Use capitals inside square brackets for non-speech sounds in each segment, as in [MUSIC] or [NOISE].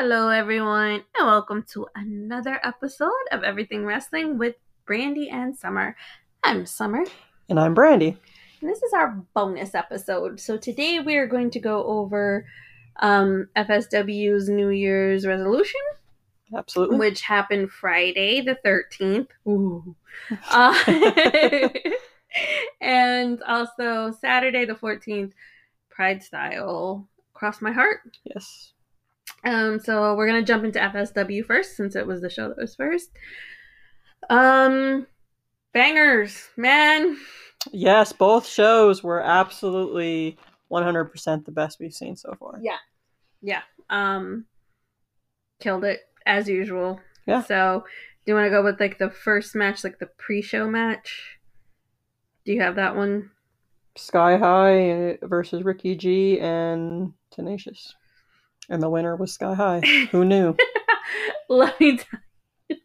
Hello, everyone, and welcome to another episode of Everything Wrestling with Brandy and Summer. I'm Summer, And I'm Brandy. and this is our bonus episode. So today we are going to go over um, FSW's New Year's resolution, Absolutely. which happened Friday the 13th. Ooh. [LAUGHS] Uh, [LAUGHS] and also Saturday the 14th, Pride Style. Cross my heart. Yes. Um, so we're gonna jump into FSW first since it was the show that was first. Um, bangers, man. Yes, both shows were absolutely 100% the best we've seen so far. Yeah, yeah. Um, killed it as usual. Yeah. So, do you want to go with like the first match, like the pre-show match? Do you have that one? Sky High versus Ricky G and Tenacious. And the winner was Sky High. [LAUGHS] Who knew? [LAUGHS] Let me tell you.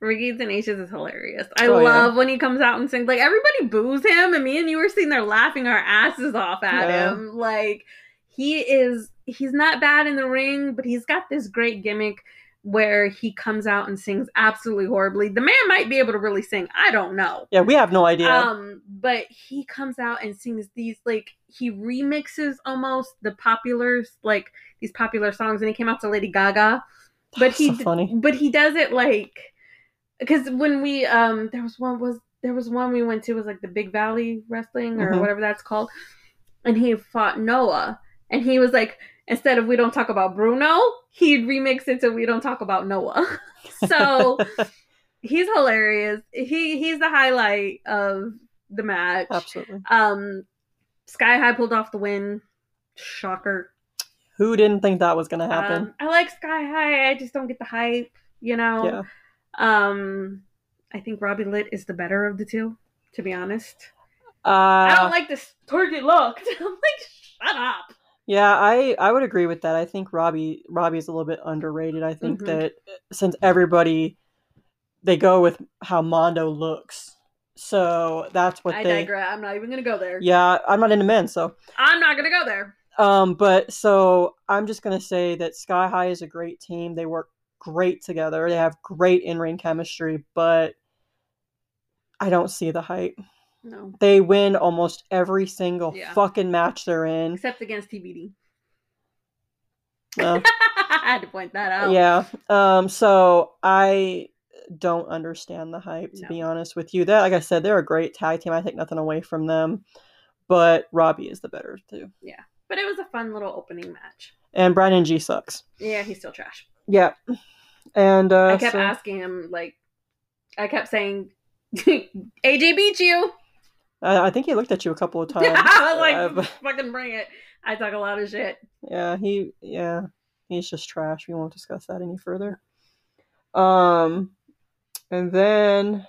Ricky Tenacious is hilarious. I Oh, yeah. love when he comes out and sings. Like everybody boos him, and me and you were sitting there laughing our asses off at Yeah. him. Like he is, he's not bad in the ring, but he's got this great gimmick where he comes out and sings absolutely horribly. The man might be able to really sing. I don't know. Yeah, we have no idea. Um, but he comes out and sings these like he remixes almost the populars like these popular songs, and he came out to Lady Gaga. But he, so funny. but he does it like because when we um there was one was there was one we went to was like the Big Valley Wrestling or Mhm. whatever that's called, and he fought Noah, and he was like instead of we don't talk about Bruno, he'd remix it to we don't talk about Noah. [LAUGHS] so [LAUGHS] he's hilarious. He he's the highlight of the match. Absolutely. Um, Sky High pulled off the win. Shocker. Who didn't think that was going to happen? Um, I like Sky High. I just don't get the hype. You know. yeah. Um, I think Robbie Lit is the better of the two. To be honest, Uh, I don't like this target look. [LAUGHS] I'm like, shut up. Yeah, I I would agree with that. I think Robbie Robbie is a little bit underrated. I think Mhm. that since everybody they go with how Mondo looks, so that's what I they. digress. I'm not even gonna go there. Yeah, I'm not into men, so I'm not gonna go there. um, but so I'm just gonna say that Sky High is a great team. They work great together. They have great in ring chemistry, but I don't see the hype. No, They win almost every single Yeah. fucking match they're in. except against TBD. Uh, [LAUGHS] I had to point that out. Yeah. Um. So I don't understand the hype, to No. be honest with you. That, like I said, they're a great tag team. I take nothing away from them, but Robbie is the better too. Yeah. But it was a fun little opening match. And Brian G sucks. Yeah, he's still trash. Yeah. And uh, I kept so- asking him, like, I kept saying, [LAUGHS] AJ beat you. I, I think he looked at you a couple of [LAUGHS] times. I was like, Uh, but- [LAUGHS] fucking bring it. I talk a lot of shit. yeah, he yeah, he's just trash. We won't discuss that any further. Um, and then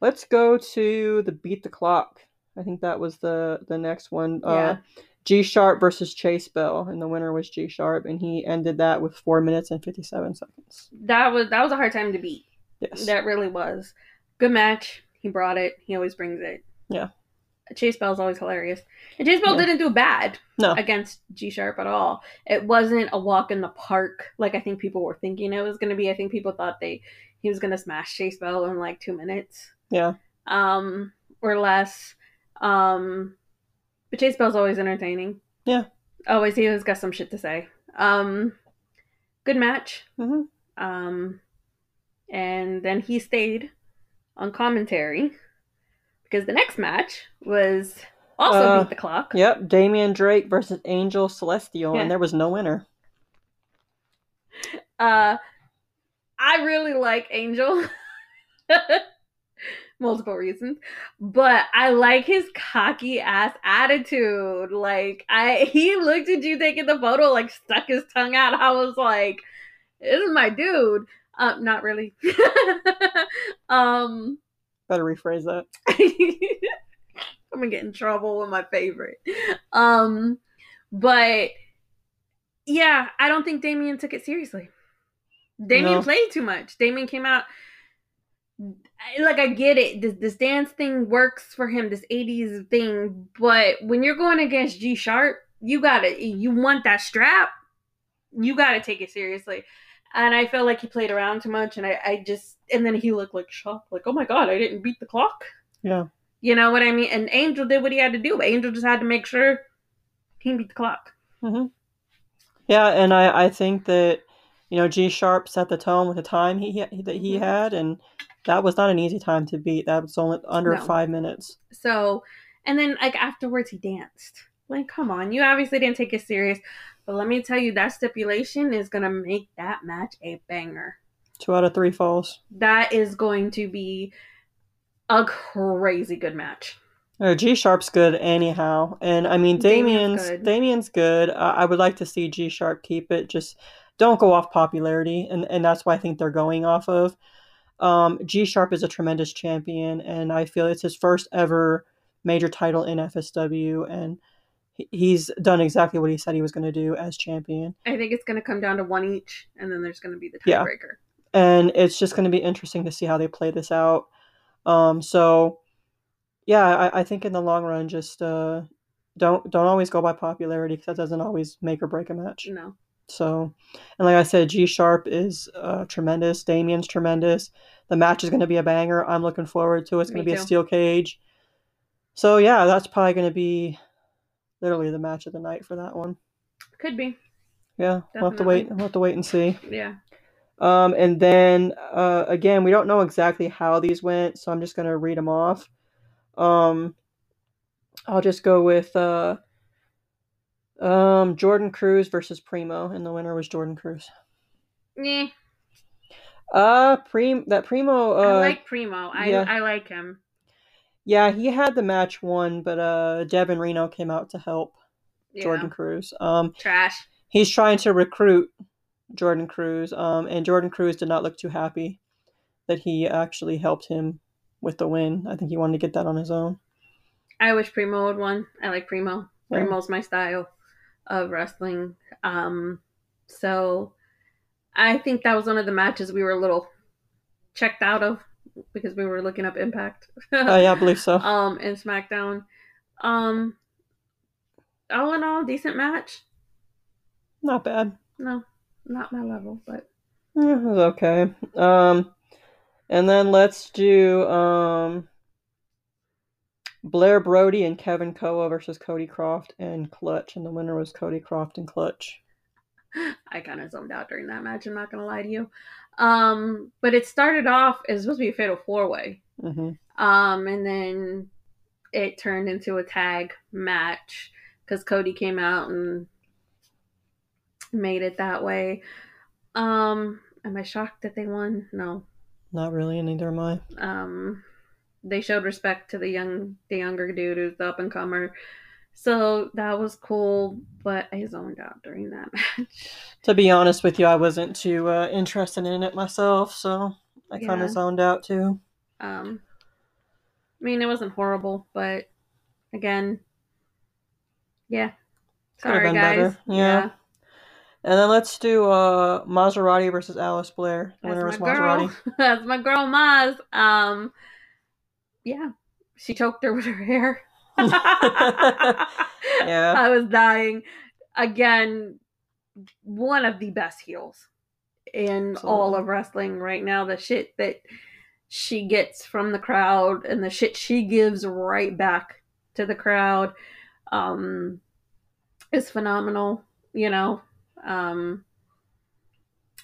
let's go to the beat the clock. I think that was the the next one. Yeah. Uh, G Sharp versus Chase Bell, and the winner was G Sharp, and he ended that with four minutes and fifty seven seconds. That was that was a hard time to beat. Yes. That really was. Good match. He brought it. He always brings it. Yeah. Chase Bell's always hilarious. And Chase Bell Yeah. didn't do bad No. against G Sharp at all. It wasn't a walk in the park like I think people were thinking it was gonna be. I think people thought they he was gonna smash Chase Bell in like two minutes. Yeah. Um or less. Um but Chase Bell's always entertaining. Yeah. Always he always got some shit to say. Um good match. hmm Um, and then he stayed on commentary because the next match was also Uh, beat the clock. Yep. Damian Drake versus Angel Celestial, Yeah. and there was no winner. Uh, I really like Angel. [LAUGHS] Multiple reasons, but I like his cocky ass attitude. Like I, he looked at you taking the photo, like stuck his tongue out. I was like, "This is my dude." Uh, not really. [LAUGHS] um, Better rephrase that. [LAUGHS] I'm gonna get in trouble with my favorite. Um, but yeah, I don't think Damien took it seriously. Damien No. played too much. Damien came out like I get it. This this dance thing works for him, this 80s thing, but when you're going against G Sharp, you gotta you want that strap. you got to take it seriously. And I felt like he played around too much, and I, I just and then he looked like shocked, like oh my god, I didn't beat the clock. Yeah. You know what I mean? And Angel did what he had to do. Angel just had to make sure he beat the clock. Mm-hmm. Yeah, and I, I think that you know G Sharp set the tone with the time he that he Mhm. had, and that was not an easy time to beat. That was only under No. five minutes. So, and then like afterwards, he danced. Like, come on, you obviously didn't take it serious. But let me tell you, that stipulation is gonna make that match a banger. Two out of three falls. That is going to be a crazy good match. Uh, G Sharp's good anyhow, and I mean Damien's Damien's good. Damien's good. Uh, I would like to see G Sharp keep it. Just don't go off popularity, and and that's what I think they're going off of. Um, G Sharp is a tremendous champion, and I feel it's his first ever major title in FSW, and he's done exactly what he said he was going to do as champion. I think it's gonna come down to one each, and then there's gonna be the tiebreaker. Yeah. and it's just going to be interesting to see how they play this out. Um, so yeah, I, I think in the long run, just uh, don't don't always go by popularity because that doesn't always make or break a match. No, So, and like I said, G Sharp is uh, tremendous. Damien's tremendous. The match is going to be a banger. I'm looking forward to it. It's going to be a steel cage. So yeah, that's probably going to be literally the match of the night for that one. could be. Yeah, we'll have to wait. We'll have to wait and see. Yeah, Um, and then uh, again, we don't know exactly how these went, so I'm just gonna read them off. Um, I'll just go with uh, um, Jordan Cruz versus Primo, and the winner was Jordan Cruz. yeah. Uh, Prim that Primo. Uh, I like Primo. I yeah. I like him. Yeah, he had the match won, but uh, Devin Reno came out to help Yeah. Jordan Cruz. Um, Trash. he's trying to recruit Jordan Cruz, um, and Jordan Cruz did not look too happy that he actually helped him with the win. I think he wanted to get that on his own. I wish Primo would won. I like Primo. Yeah. Primo's my style of wrestling. Um, so I think that was one of the matches we were a little checked out of because we were looking up Impact. [LAUGHS] Oh yeah, I believe so. [LAUGHS] um, and SmackDown. Um, all in all, decent match. Not bad. No, not my level, but it was okay. Um, and then let's do um, Blair Brody and Kevin Koa versus Cody Croft and Clutch, and the winner was Cody Croft and Clutch. [GASPS] I kind of zoned out during that match. I'm not gonna lie to you. Um, but it started off as supposed to be a fatal four way. hmm Um, and then it turned into a tag match because Cody came out and made it that way. Um, am I shocked that they won? No. Not really, and neither am I. Um, they showed respect to the young, the younger dude who's the up and comer. So that was cool, but I zoned out during that [LAUGHS] match. To be honest with you, I wasn't too uh, interested in it myself, so I kind Yeah. of zoned out too. Um, I mean, it wasn't horrible, but again, yeah. Sorry, been guys. better. Yeah. And then let's do uh, Maserati versus Alice Blair. The winner my was. Maserati. [LAUGHS] That's my girl, Maz. Um, yeah, she choked her [LAUGHS] with her hair. [LAUGHS] Yeah. I was dying. Again, one of the best heels in all of wrestling right now. The shit that she gets from the crowd and the shit she gives right back to the crowd um, is phenomenal. You know, um,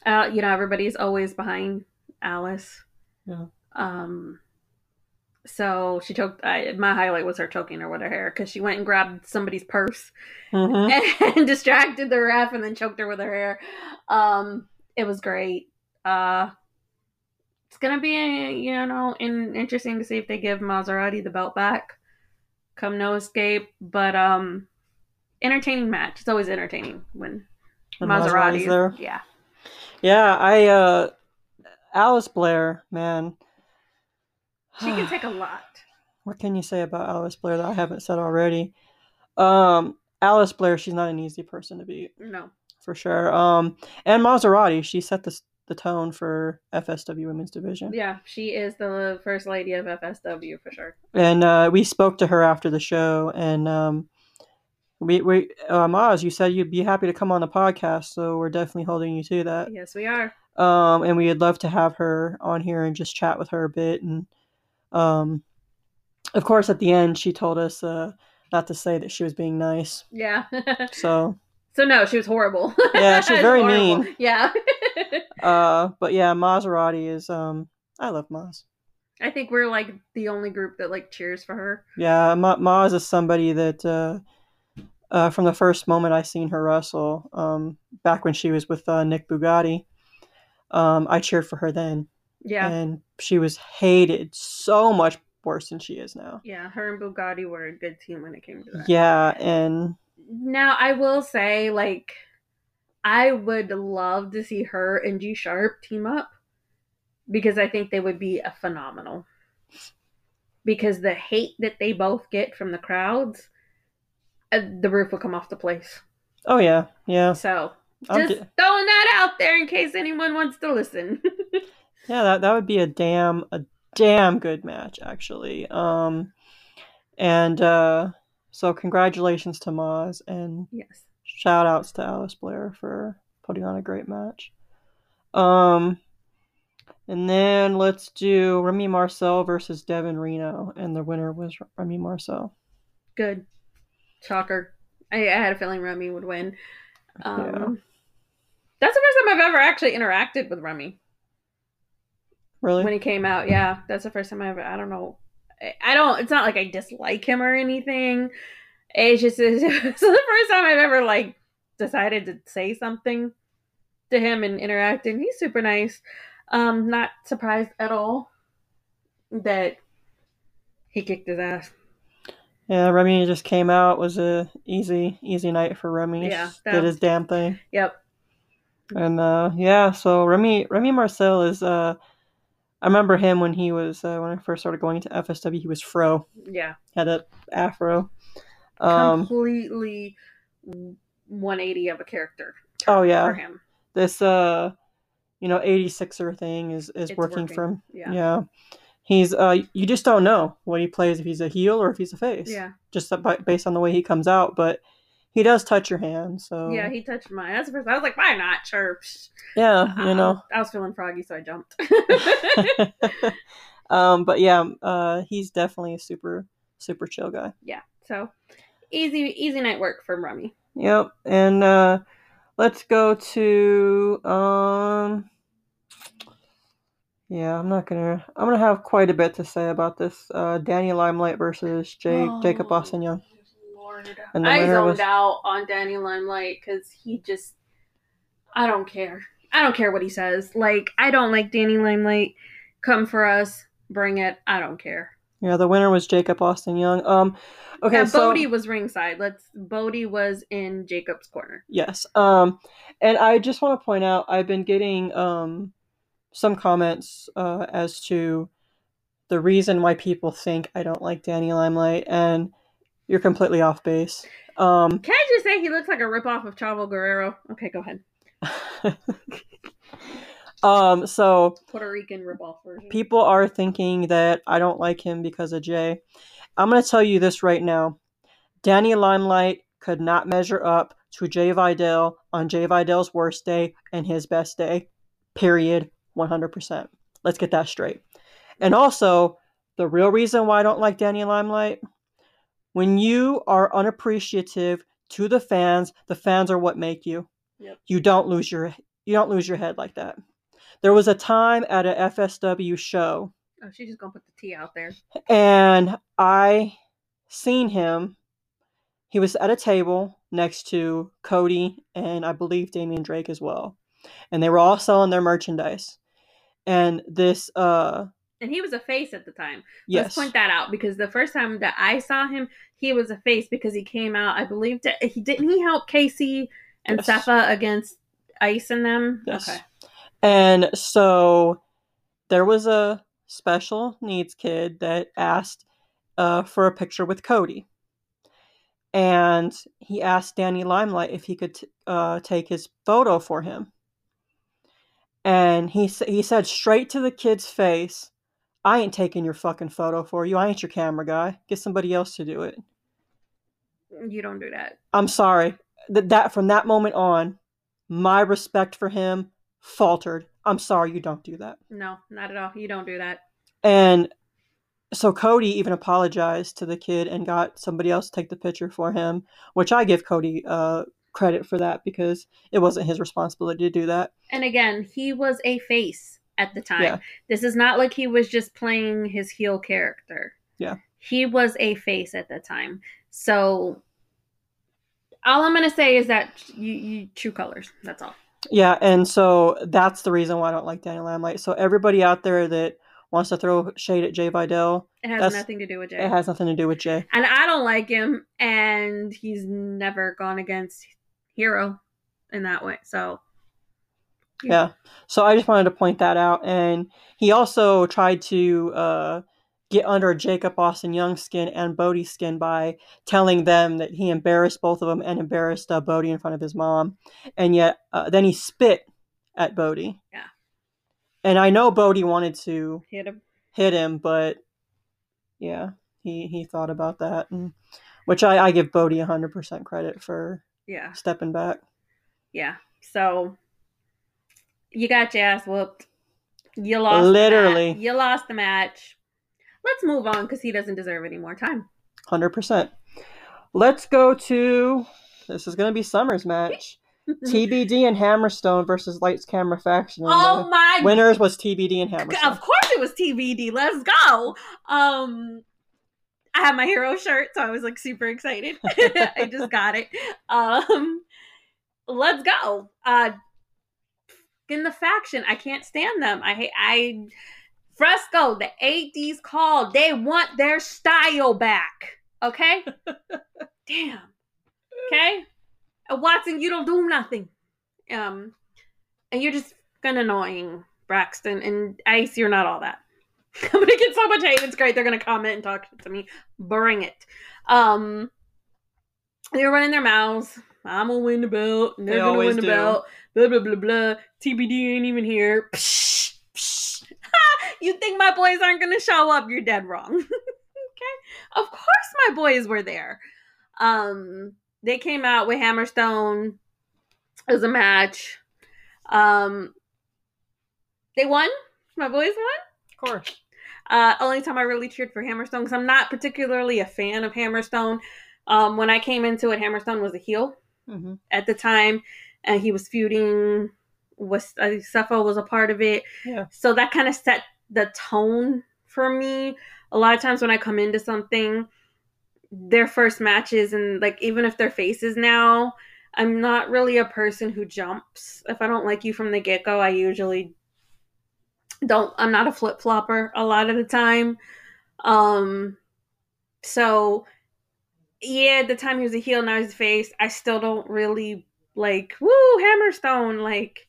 uh, you know everybody's always behind Alice. Yeah. Um, so she choked. I, my highlight was her choking her with her hair because she went and grabbed somebody's purse hmm [LAUGHS] and distracted the ref and then choked her with her hair. Um, it was great. Uh, it's gonna be you know in, interesting to see if they give Maserati the belt back. Come no escape, but um, entertaining match. It's always entertaining when When Maserati's Maserati's there. Yeah, Yeah, I uh Alice Blair, man. She can take a [SIGHS] lot. what can you say about Alice Blair that I haven't said already? Um Alice Blair, she's not an easy person to beat, No, for sure. Um and Maserati, she set the the tone for FSW women's division. yeah, she is the first lady of FSW for sure. And uh we spoke to her after the show and um We we uh, Maz, you said you'd be happy to come on the podcast, so we're definitely holding you to that. Yes, we are. Um, and we'd love to have her on here and just chat with her a bit. And um, of course, at the end, she told us uh, not to say that she was being nice. Yeah. [LAUGHS] So so no, she was horrible. Yeah, she was [LAUGHS] very Horrible. mean. Yeah. [LAUGHS] uh, but yeah, Maserati is um, I love Maz. I think we're like the only group that like cheers for her. Yeah, Ma- Maz is somebody that uh, uh, from the first moment I seen her wrestle, um, back when she was with uh, Nick Bugatti, um, I cheered for her then, Yeah. and she was hated so much worse than she is now. yeah, her and Bugatti were a good team when it came to that. Yeah, and Now I will say, like, I would love to see her and G Sharp team up because I think they would be a phenomenal. Because the hate that they both get from the crowds, uh, the roof will come off the place. oh yeah, yeah, So I'm just d- throwing that out there in case anyone wants to listen. [LAUGHS] yeah. That that would be a damn a damn good match actually. Um, and uh, so congratulations to Maz and yes. shout outs to Alice Blair for putting on a great match. Um, and then let's do Remy Marcel versus Devin Reno, and the winner was Remy Marcel. Good. Shocker. I, I had a feeling Remy would win. Um, Yeah. That's the first time I've ever actually interacted with Remy. Really? when he came out. Yeah, that's the first time I ever. I don't know. I- don't. It's not like I dislike him or anything. It's just it's, [LAUGHS] it's the first time I've ever like decided to say something to him and interact, and he's super nice. Um, not surprised at all that he kicked his ass. yeah, Remy just came out. Was a easy, easy night for Remy. Yeah, did his damn thing. Yep. And uh, yeah, so Remy Remy Marcel is. Uh, I remember him when he was uh, when I first started going into FSW. He was fro, Yeah. had a afro. Um, Completely 180 of a character. Oh, yeah. For him. this uh, you know, 86er thing is is working, working. for him. Yeah. Yeah. He's uh you just don't know what he plays if he's a heel or if he's a face. Yeah. Just by, based on the way he comes out, but he does touch your hand, so Yeah, he touched mine. That's the first. I was like, "Why not?" Psh. Yeah, you know. I was feeling froggy, so I jumped. [LAUGHS] um but yeah, uh he's definitely a super super chill guy. yeah. So easy, easy night work for Remy. Yep. And uh let's go to um yeah, I'm not gonna. I'm gonna have quite a bit to say about this. Uh, Danny Limelight versus Jay, Jacob Austin Young. Lord. And the I winner zoned was- out on Danny Limelight because he just. I don't care. I don't care what he says. Like I don't like Danny Limelight. Come for us. Bring it. I don't care. Yeah, the winner was Jacob Austin Young. Um, okay, now, so Bodie was ringside. Let's. Bodie was in Jacob's corner. yes. Um, and I just want to point out I've been getting um some comments uh as to the reason why people think I don't like Danny Limelight, and you're completely off base. Um, Can I just say he looks like a ripoff of Chavo Guerrero? Okay, go ahead. [LAUGHS] um, so Puerto Rican ripoff version. people are thinking that I don't like him because of Jay. I'm going to tell you this right now. Danny Limelight could not measure up to Jay Vidal on Jay Vidal's worst day and his best day. Period. 100%. Let's get that straight. And also, the real reason why I don't like Danny Limelight, when you are unappreciative to the fans, the fans are what make you. Yep. You don't lose your you don't lose your head like that. There was a time at a FSW show Oh, she's just gonna put the T out there. and I seen him. He was at a table next to Cody and I believe Damian Drake as well. And they were all selling their merchandise. And this uh And he was a face at the time. yes. Let's point that out because the first time that I saw him, he was a face because he came out. I believe that he didn't he help Casey and Yes. Sepha against Ice and them. Yes. Okay. And so there was a special needs kid that asked uh, for a picture with Cody. And he asked Danny Limelight if he could t- uh, take his photo for him. And he, s- he said straight to the kid's face, I ain't taking your fucking photo for you. I ain't your camera guy. Get somebody else to do it. You don't do that. I'm sorry. That that from that moment on, my respect for him faltered. I'm sorry you don't do that. No, not at all. You don't do that. And so Cody even apologized to the kid and got somebody else to take the picture for him, which I give Cody uh, credit for that because it wasn't his responsibility to do that. And again, he was a face at the time. Yeah. This is not like he was just playing his heel character. Yeah. He was a face at the time. So all I'm gonna say is that you, you true colors. That's all. Yeah, and so that's the reason why I don't like Daniel Limelight. So everybody out there that wants to throw shade at Jay Vidal, It has nothing to do with Jay. it has nothing to do with Jay. and I don't like him, and he's never gone against Hero in that way. So Yeah. So I just wanted to point that out. And he also tried to uh, get under Jacob Austin Young's skin and Bodie's skin by telling them that he embarrassed both of them and embarrassed uh, Bodie in front of his mom. And yet, uh, then he spit at Bodie. Yeah. And I know Bodie wanted to hit him. hit him, but yeah, he, he thought about that. And, which I, I give Bodie 100% credit for Yeah. stepping back. Yeah. So you got your ass whooped. You lost. Literally. You lost the match. Let's move on because he doesn't deserve any more time. Hundred percent. Let's go to this is gonna be Summer's match. [LAUGHS] TBD and Hammerstone versus Lights Camera Faction. And oh my winners was TBD and Hammerstone. Of course it was TBD. Let's go. Um I have my hero shirt, so I was like super excited. [LAUGHS] I just got it. Um let's go. Uh in the faction, I can't stand them. I hate I Fresco, the 80s called. They want their style back. Okay? [LAUGHS] Damn. Okay? Uh, Watson, you don't do nothing. Um and you're just kind of annoying, Braxton and Ice. You're not all that. [LAUGHS] I'm gonna get so much hate. It's great. They're gonna comment and talk to me. Bring it. Um, they're running their mouths. I'm gonna win the belt. And they're They gonna win the do. belt. Blah blah blah blah. TBD ain't even here. [LAUGHS] Psh, psh. [LAUGHS] you think my boys aren't gonna show up? You're dead wrong. [LAUGHS] okay, of course my boys were there. Um, they came out with Hammerstone as a match. Um, they won. My boys won. Of course. Uh, only time I really cheered for Hammerstone because I'm not particularly a fan of Hammerstone. Um, when I came into it, Hammerstone was a heel hmm at the time, and he was feuding. Was Cepho was a part of it, Yeah. so that kind of set the tone for me. A lot of times when I come into something, their first matches and like even if they're faces now, I'm not really a person who jumps. If I don't like you from the get go, I usually don't. I'm not a flip flopper a lot of the time. Um, so yeah, at the time he was a heel, now he's a face. I still don't really like woo Hammerstone. Like,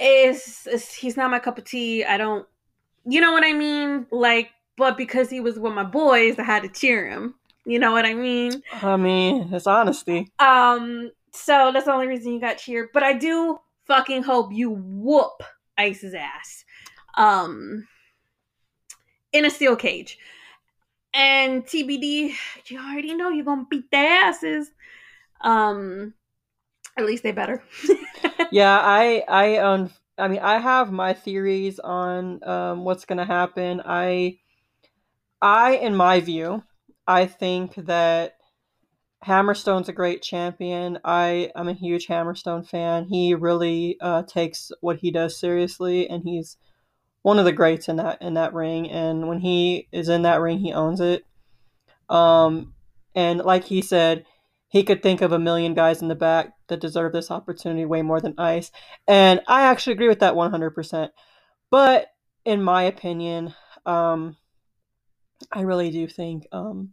is he's not my cup of tea. I don't, you know what I mean? Like, but because he was with my boys, I had to cheer him. You know what I mean? I mean, it's honesty. Um, so that's the only reason you got cheered. But I do fucking hope you whoop Ice's ass. Um in a steel cage. And TBD, you already know you're gonna beat their asses. Um at least they better. [LAUGHS] Yeah, I, I, um, I mean, I have my theories on um, what's gonna happen. I, I, in my view, I think that Hammerstone's a great champion. I am a huge Hammerstone fan. He really uh, takes what he does seriously, and he's one of the greats in that in that ring. And when he is in that ring, he owns it. Um, and like he said, he could think of a million guys in the back that deserve this opportunity way more than Ice. And I actually agree with that 100%. But in my opinion, um, I really do think um,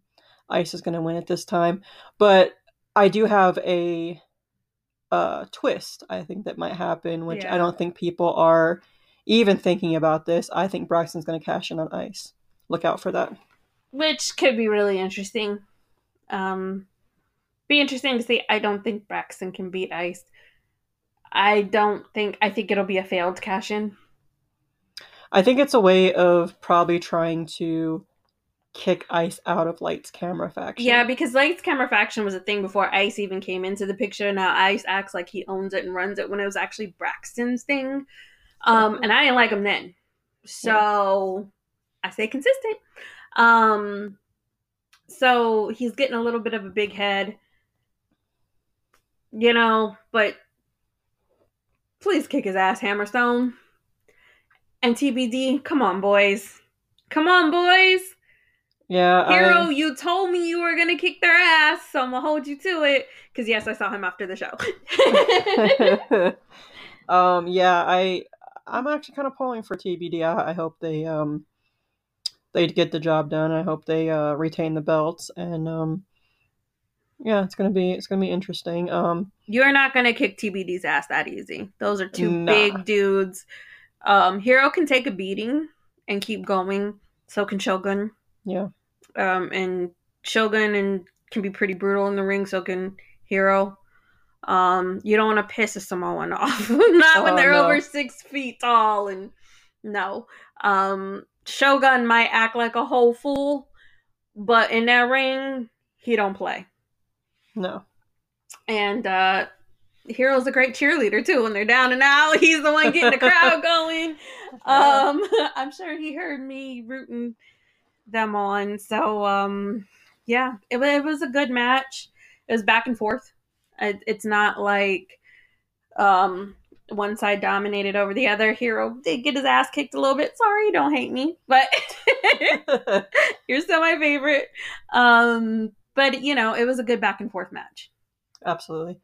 Ice is going to win it this time. But I do have a uh, twist, I think, that might happen, which Yeah. I don't think people are even thinking about this. I think Braxton's going to cash in on Ice. Look out for that. Which could be really interesting. Um be interesting to see. I don't think Braxton can beat Ice. I don't think I think it'll be a failed cash in. I think it's a way of probably trying to kick Ice out of Lights Camera Faction. Yeah, because Lights Camera Faction was a thing before Ice even came into the picture. Now Ice acts like he owns it and runs it when it was actually Braxton's thing. Um, and I didn't like him then. So I stay consistent. Um, so he's getting a little bit of a big head. You know, but please kick his ass, Hammerstone. And TBD, come on, boys. Come on, boys. Yeah, Hero, I, you told me you were gonna kick their ass, so I'm gonna hold you to it. Cause yes, I saw him after the show. [LAUGHS] [LAUGHS] um, yeah, I I'm actually kind of pulling for TBD. I, I hope they um they get the job done. I hope they uh, retain the belts, and um, yeah, it's gonna be it's gonna be interesting. Um, You're not gonna kick TBD's ass that easy. Those are two Nah. big dudes. Um, Hero can take a beating and keep going. So can Shogun. yeah, Um, and Shogun and can be pretty brutal in the ring. So can Hero. Um, you don't want to piss a Samoan [LAUGHS] off. not when Oh, they're no. over six feet tall. And no. Um, Shogun might act like a whole fool, but in that ring, he don't play. no, And uh Hero's a great cheerleader too. When they're down and out, [LAUGHS] he's the one getting the crowd [LAUGHS] going. Um, I'm sure he heard me rooting them on. So um, yeah, it, it was a good match. It was back and forth. It, it's not like um one side dominated over the other. Hero did get his ass kicked a little bit. Sorry, don't hate me, but [LAUGHS] you're still my favorite. Um, but you know, it was a good back and forth match. absolutely.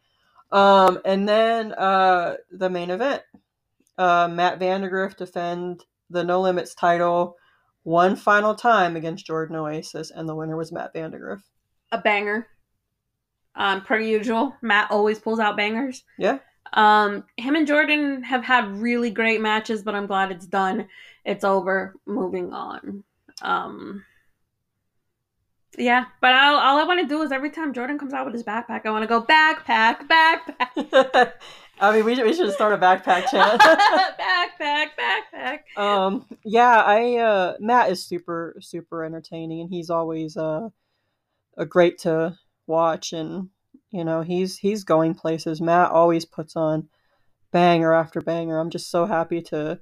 Um, and then uh, the main event, uh, Matt Vandergriff defend the No Limits title one final time against Jordan Oasis, and the winner was Matt Vandergriff. a banger. Um, per usual, Matt always pulls out bangers. Yeah. Um, him and Jordan have had really great matches, but I'm glad it's done. It's over. Moving on. Um, yeah, but I'll, all I want to do is every time Jordan comes out with his backpack, I want to go backpack, backpack, [LAUGHS] I mean, we should, we should start a backpack [LAUGHS] chant. backpack, backpack. um, yeah, I uh, Matt is super super entertaining, and he's always uh, a great to watch, and you know he's he's going places. Matt always puts on banger after banger. I'm just so happy to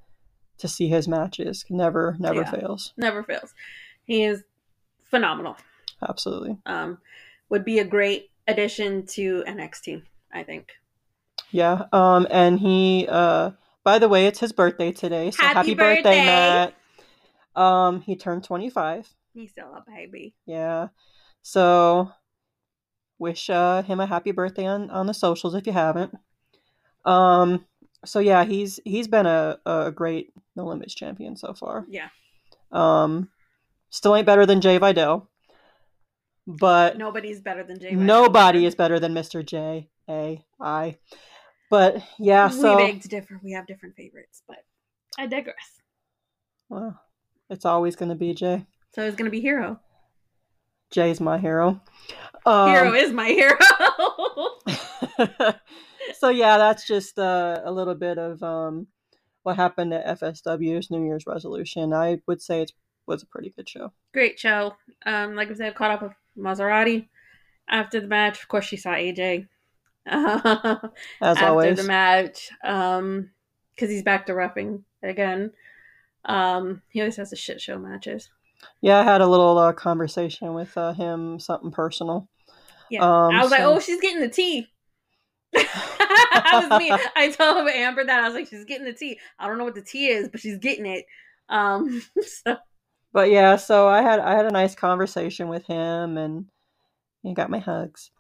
to see his matches. Never never Yeah. fails. Never fails. He is phenomenal. Absolutely. Um, would be a great addition to NXT. I think. Yeah. Um, and he uh, by the way, it's his birthday today, so Happy happy, birthday, birthday. Matt. Um, he turned 25. He's still a baby. Yeah. So wish uh, him a happy birthday on, on the socials if you haven't. Um so yeah, he's he's been a, a great No Limits champion so far. Yeah. Um still ain't better than Jay Vidal. But Nobody's better than Jay. nobody is better than Mr. J A I. But yeah, so we beg to differ. We have different favorites, but I digress. well, it's always gonna be Jay. So it's gonna be Hero. Jay's my hero. Um, Hero is my hero. [LAUGHS] [LAUGHS] so yeah, that's just uh, a little bit of um, what happened at FSW's New Year's resolution. I would say it was a pretty good show. Great show. Um, like I said, caught up with Maserati after the match. Of course, she saw AJ As [LAUGHS] after always. the match. Um, because he's back to roughing again. Um, he always has the shit show matches. Yeah, I had a little uh, conversation with uh, him, something personal. Yeah, Um, I was like, oh, she's getting the tea. [LAUGHS] that was me. [LAUGHS] I told Amber that I was like, she's getting the tea. I don't know what the tea is, but she's getting it. Um, [LAUGHS] so But yeah, so I had I had a nice conversation with him, and he got my hugs,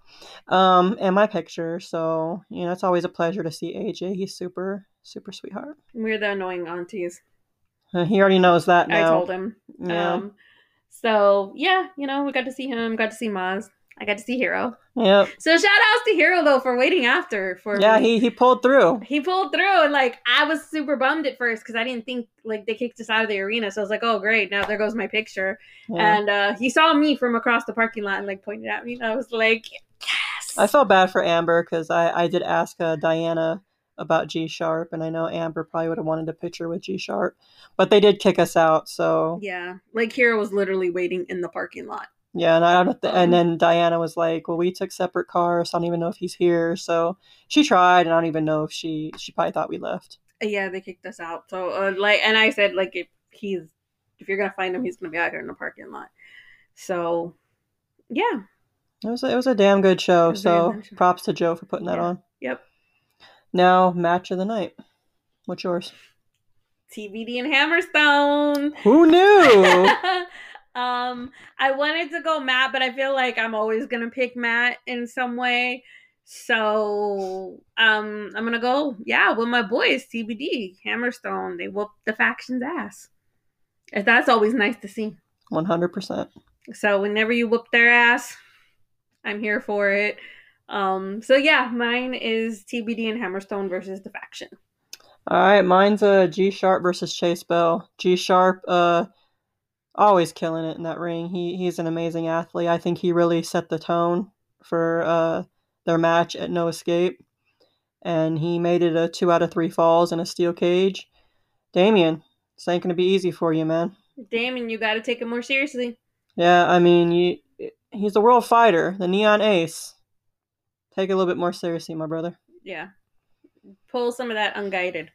um, and my picture. So you know, it's always a pleasure to see AJ. He's super super sweetheart. we're the annoying aunties. Uh, He already knows that now. I told him. Yeah. Um, so yeah, you know, we got to see him, got to see Maz. I got to see Hero. Yep. So shout outs to Hero though for waiting after for Yeah, me. he he pulled through. he pulled through and like I was super bummed at first because I didn't think like they kicked us out of the arena. So I was like, oh great, now there goes my picture. Yeah. And uh he saw me from across the parking lot and like pointed at me and I was like, Yes. I felt bad for Amber because I I did ask uh, Diana about G Sharp, and I know Amber probably would have wanted a picture with G Sharp, but they did kick us out. So Yeah. Like Kira was literally waiting in the parking lot. yeah, and I don't. Th- Um, and then Diana was like, "Well, we took separate cars. So I don't even know if he's here." So she tried, and I don't even know if she she probably thought we left. Yeah, they kicked us out. So uh, like, and I said like if he's if you're gonna find him, he's gonna be out here in the parking lot. So yeah, It was a, it was a damn good show. Damn So show. props to Joe for putting that Yeah. on. Yep. Now match of the night. What's yours? TBD and Hammerstone. Who knew? [LAUGHS] um, I wanted to go Matt, but I feel like I'm always gonna pick Matt in some way. So um, I'm gonna go, yeah, with my boys, TBD, Hammerstone. They whoop the faction's ass. And That's always nice to see. One hundred percent. So whenever you whoop their ass, I'm here for it. Um, so yeah, mine is TBD and Hammerstone versus the faction. All right, mine's uh, G Sharp versus Chase Bell. G Sharp, uh, always killing it in that ring. He he's an amazing athlete. I think he really set the tone for uh their match at No Escape, and he made it a two out of three falls in a steel cage. Damien, this ain't gonna be easy for you, man. Damon, you got to take it more seriously. Yeah, I mean, you, he's a world fighter, the Neon Ace. Take it a little bit more seriously, my brother. Yeah, pull some of that unguided.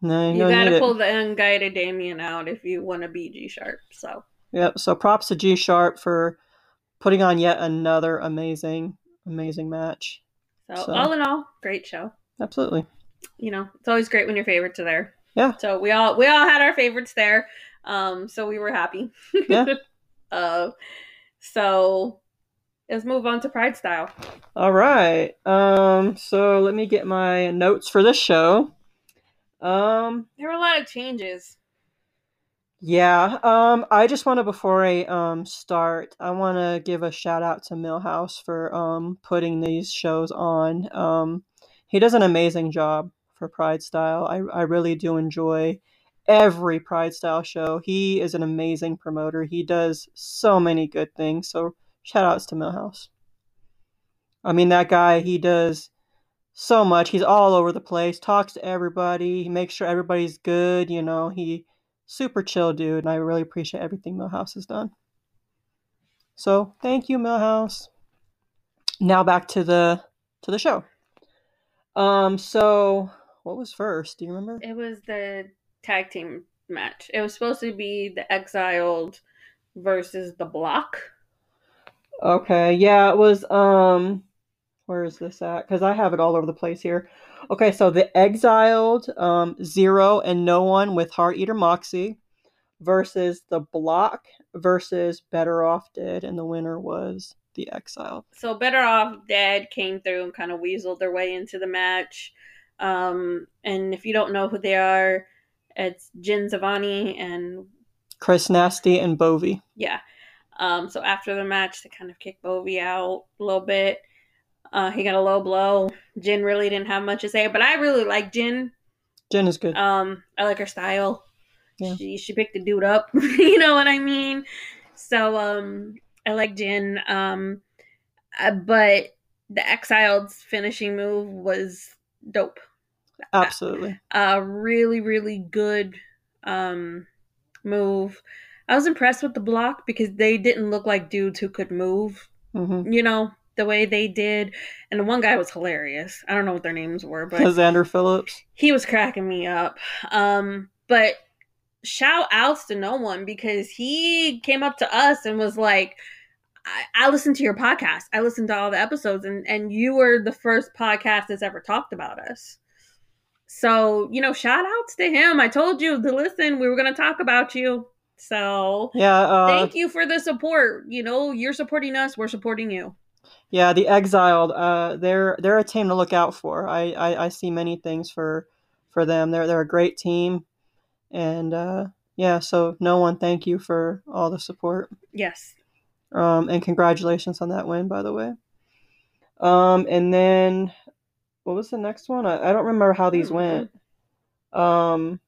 No, You no, got need to it. pull the unguided Damien out if you want to be G sharp. So Yep. So props to G Sharp for putting on yet another amazing, amazing match. so, So- all in all, great show. Absolutely. You know, it's always great when your favorites are there. Yeah. So we all we all had our favorites there. Um, so we were happy. Yeah. [LAUGHS] uh, so let's move on to Pride Style. All right. Um. So let me get my notes for this show. Um. There were a lot of changes. Yeah. Um. I just want to before I um start, I want to give a shout out to Millhouse for um putting these shows on. Um. He does an amazing job for Pride Style. I I really do enjoy every Pride Style show. He is an amazing promoter. He does so many good things. So shout outs to Millhouse. I mean that guy, he does so much. He's all over the place, talks to everybody, he makes sure everybody's good, you know, he super chill dude, and I really appreciate everything Millhouse has done. So thank you, Millhouse. Now back to the to the show. Um so what was first? Do you remember? It was the tag team match. It was supposed to be the Exiled versus the Block. Okay, yeah, it was um where is this at? Cuz I have it all over the place here. Okay, so the exiled um Zero and No One with Heart Eater Moxie versus the Block versus Better Off Dead and the winner was the exiled. So Better Off Dead came through and kind of weaseled their way into the match. Um, and if you don't know who they are, it's Jin Zavani and Chris Nasty and Bovey. yeah. Um, so after the match, they kind of kicked Bovey out a little bit. Uh, he got a low blow. Jin really didn't have much to say, but I really like Jin. Jin is good. Um, I like her style. Yeah. She she picked the dude up. [LAUGHS] you know what I mean? So um, I like Jin. Um, uh, but the Exiled's finishing move was dope. Absolutely. A really really good um move. I was impressed with the block because they didn't look like dudes who could move. Mhm. You know the way they did, and the one guy was hilarious. I don't know what their names were, but Xander Phillips. he was cracking me up. Um, but shout outs to no one because he came up to us and was like, I, I listened to your podcast. I listened to all the episodes and, and you were the first podcast that's ever talked about us. So, you know, shout outs to him. I told you to listen. We were going to talk about you. So Yeah, uh thank you for the support. You know, you're supporting us. We're supporting you. Yeah, the exiled. Uh, they're they're a team to look out for. I, I, I see many things for for them. They're they're a great team, and uh, yeah. So no one, thank you for all the support. Yes. Um, and congratulations on that win, by the way. Um, and then what was the next one? I, I don't remember how these went. Um,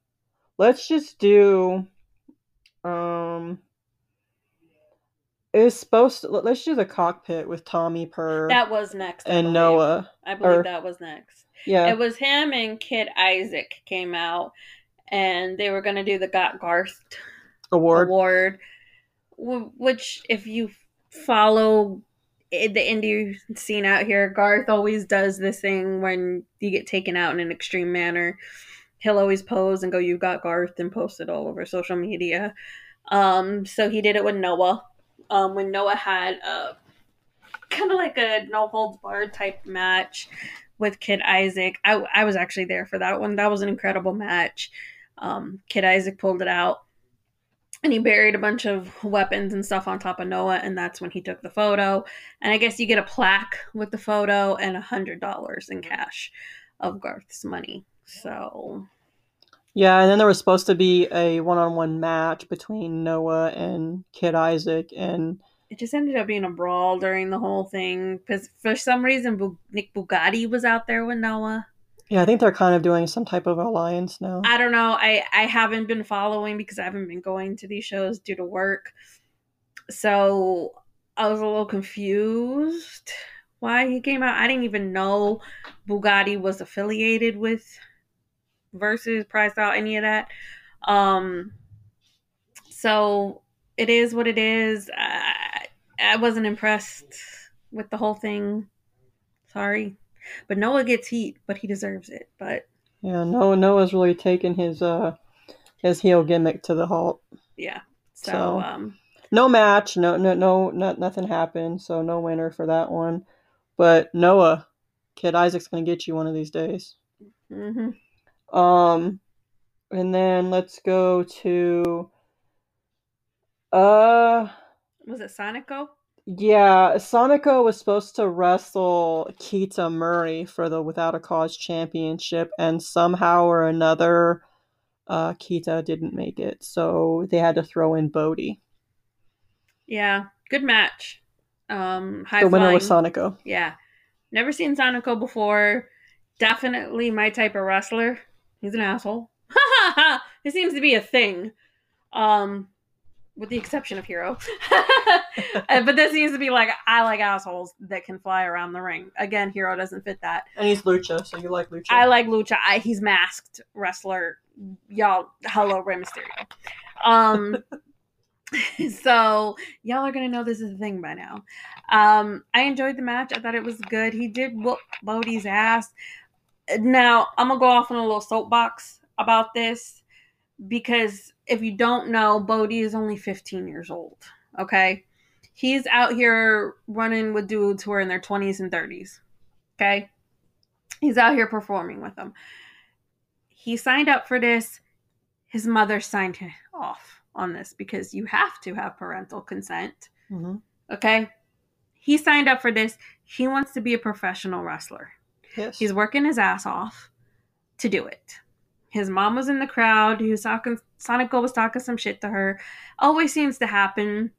let's just do. Um, It was supposed to. Let's do the cockpit with Tommy Per That was next. I and believe. Noah. I believe or- that was next. Yeah. It was him and Kid Isaac came out, and they were gonna do the Got Garth award. award, which if you follow the indie scene out here, Garth always does this thing when you get taken out in an extreme manner. He'll always pose and go, "You got Garth," and post it all over social media. Um, so he did it with Noah. Um, when Noah had a kind of like a no holds barred type match with Kid Isaac. I, I was actually there for that one. That was an incredible match. Um, Kid Isaac pulled it out and he buried a bunch of weapons and stuff on top of Noah, and that's when he took the photo. And I guess you get a plaque with the photo and a hundred dollars in cash of Garth's money. So Yeah, and then there was supposed to be a one-on-one match between Noah and Kid Isaac, and it just ended up being a brawl during the whole thing because for some reason Bu- Nick Bugatti was out there with Noah. yeah, I think they're kind of doing some type of alliance now. I don't know. I I haven't been following because I haven't been going to these shows due to work. So I was a little confused why he came out. I didn't even know Bugatti was affiliated with Versus Price Out any of that. Um so it is what it is. I, I wasn't impressed with the whole thing. Sorry. But Noah gets heat, but he deserves it. But Yeah, Noah Noah's really taken his uh his heel gimmick to the halt. yeah. So, So- um No match, no no no, no nothing happened, so no winner for that one. But Noah, Kid Isaac's gonna get you one of these days. mhm. Um, and then let's go to uh was it Sonico? yeah, Sonico was supposed to wrestle Keita Murray for the Without a Cause championship, and somehow or another, uh, Keita didn't make it, so they had to throw in Bodie. Yeah, good match. Um, high The winner was. Sonico. Yeah, never seen Sonico before. Definitely my type of wrestler. He's an asshole. [LAUGHS] it seems to be a thing. Um, with the exception of Hero. [LAUGHS] Uh, but this seems to be like I like assholes that can fly around the ring. Again, Hero doesn't fit that. And he's Lucha, so you like Lucha. I like Lucha. I, he's masked wrestler. Y'all, hello, Rey Mysterio. Um, [LAUGHS] so y'all are gonna know this is a thing by now. Um, I enjoyed the match. I thought it was good. He did whoop Bodie's ass. Now I'm gonna go off on a little soapbox about this because if you don't know, Bodie is only 15 years old. Okay, he's out here running with dudes who are in their 20s and 30s. Okay, he's out here performing with them. He signed up for this. His mother signed him off on this because you have to have parental consent. hmm Okay. He signed up for this. He wants to be a professional wrestler. Yes. He's working his ass off to do it. His mom was in the crowd. He was talking, Sonico was talking some shit to her. Always seems to happen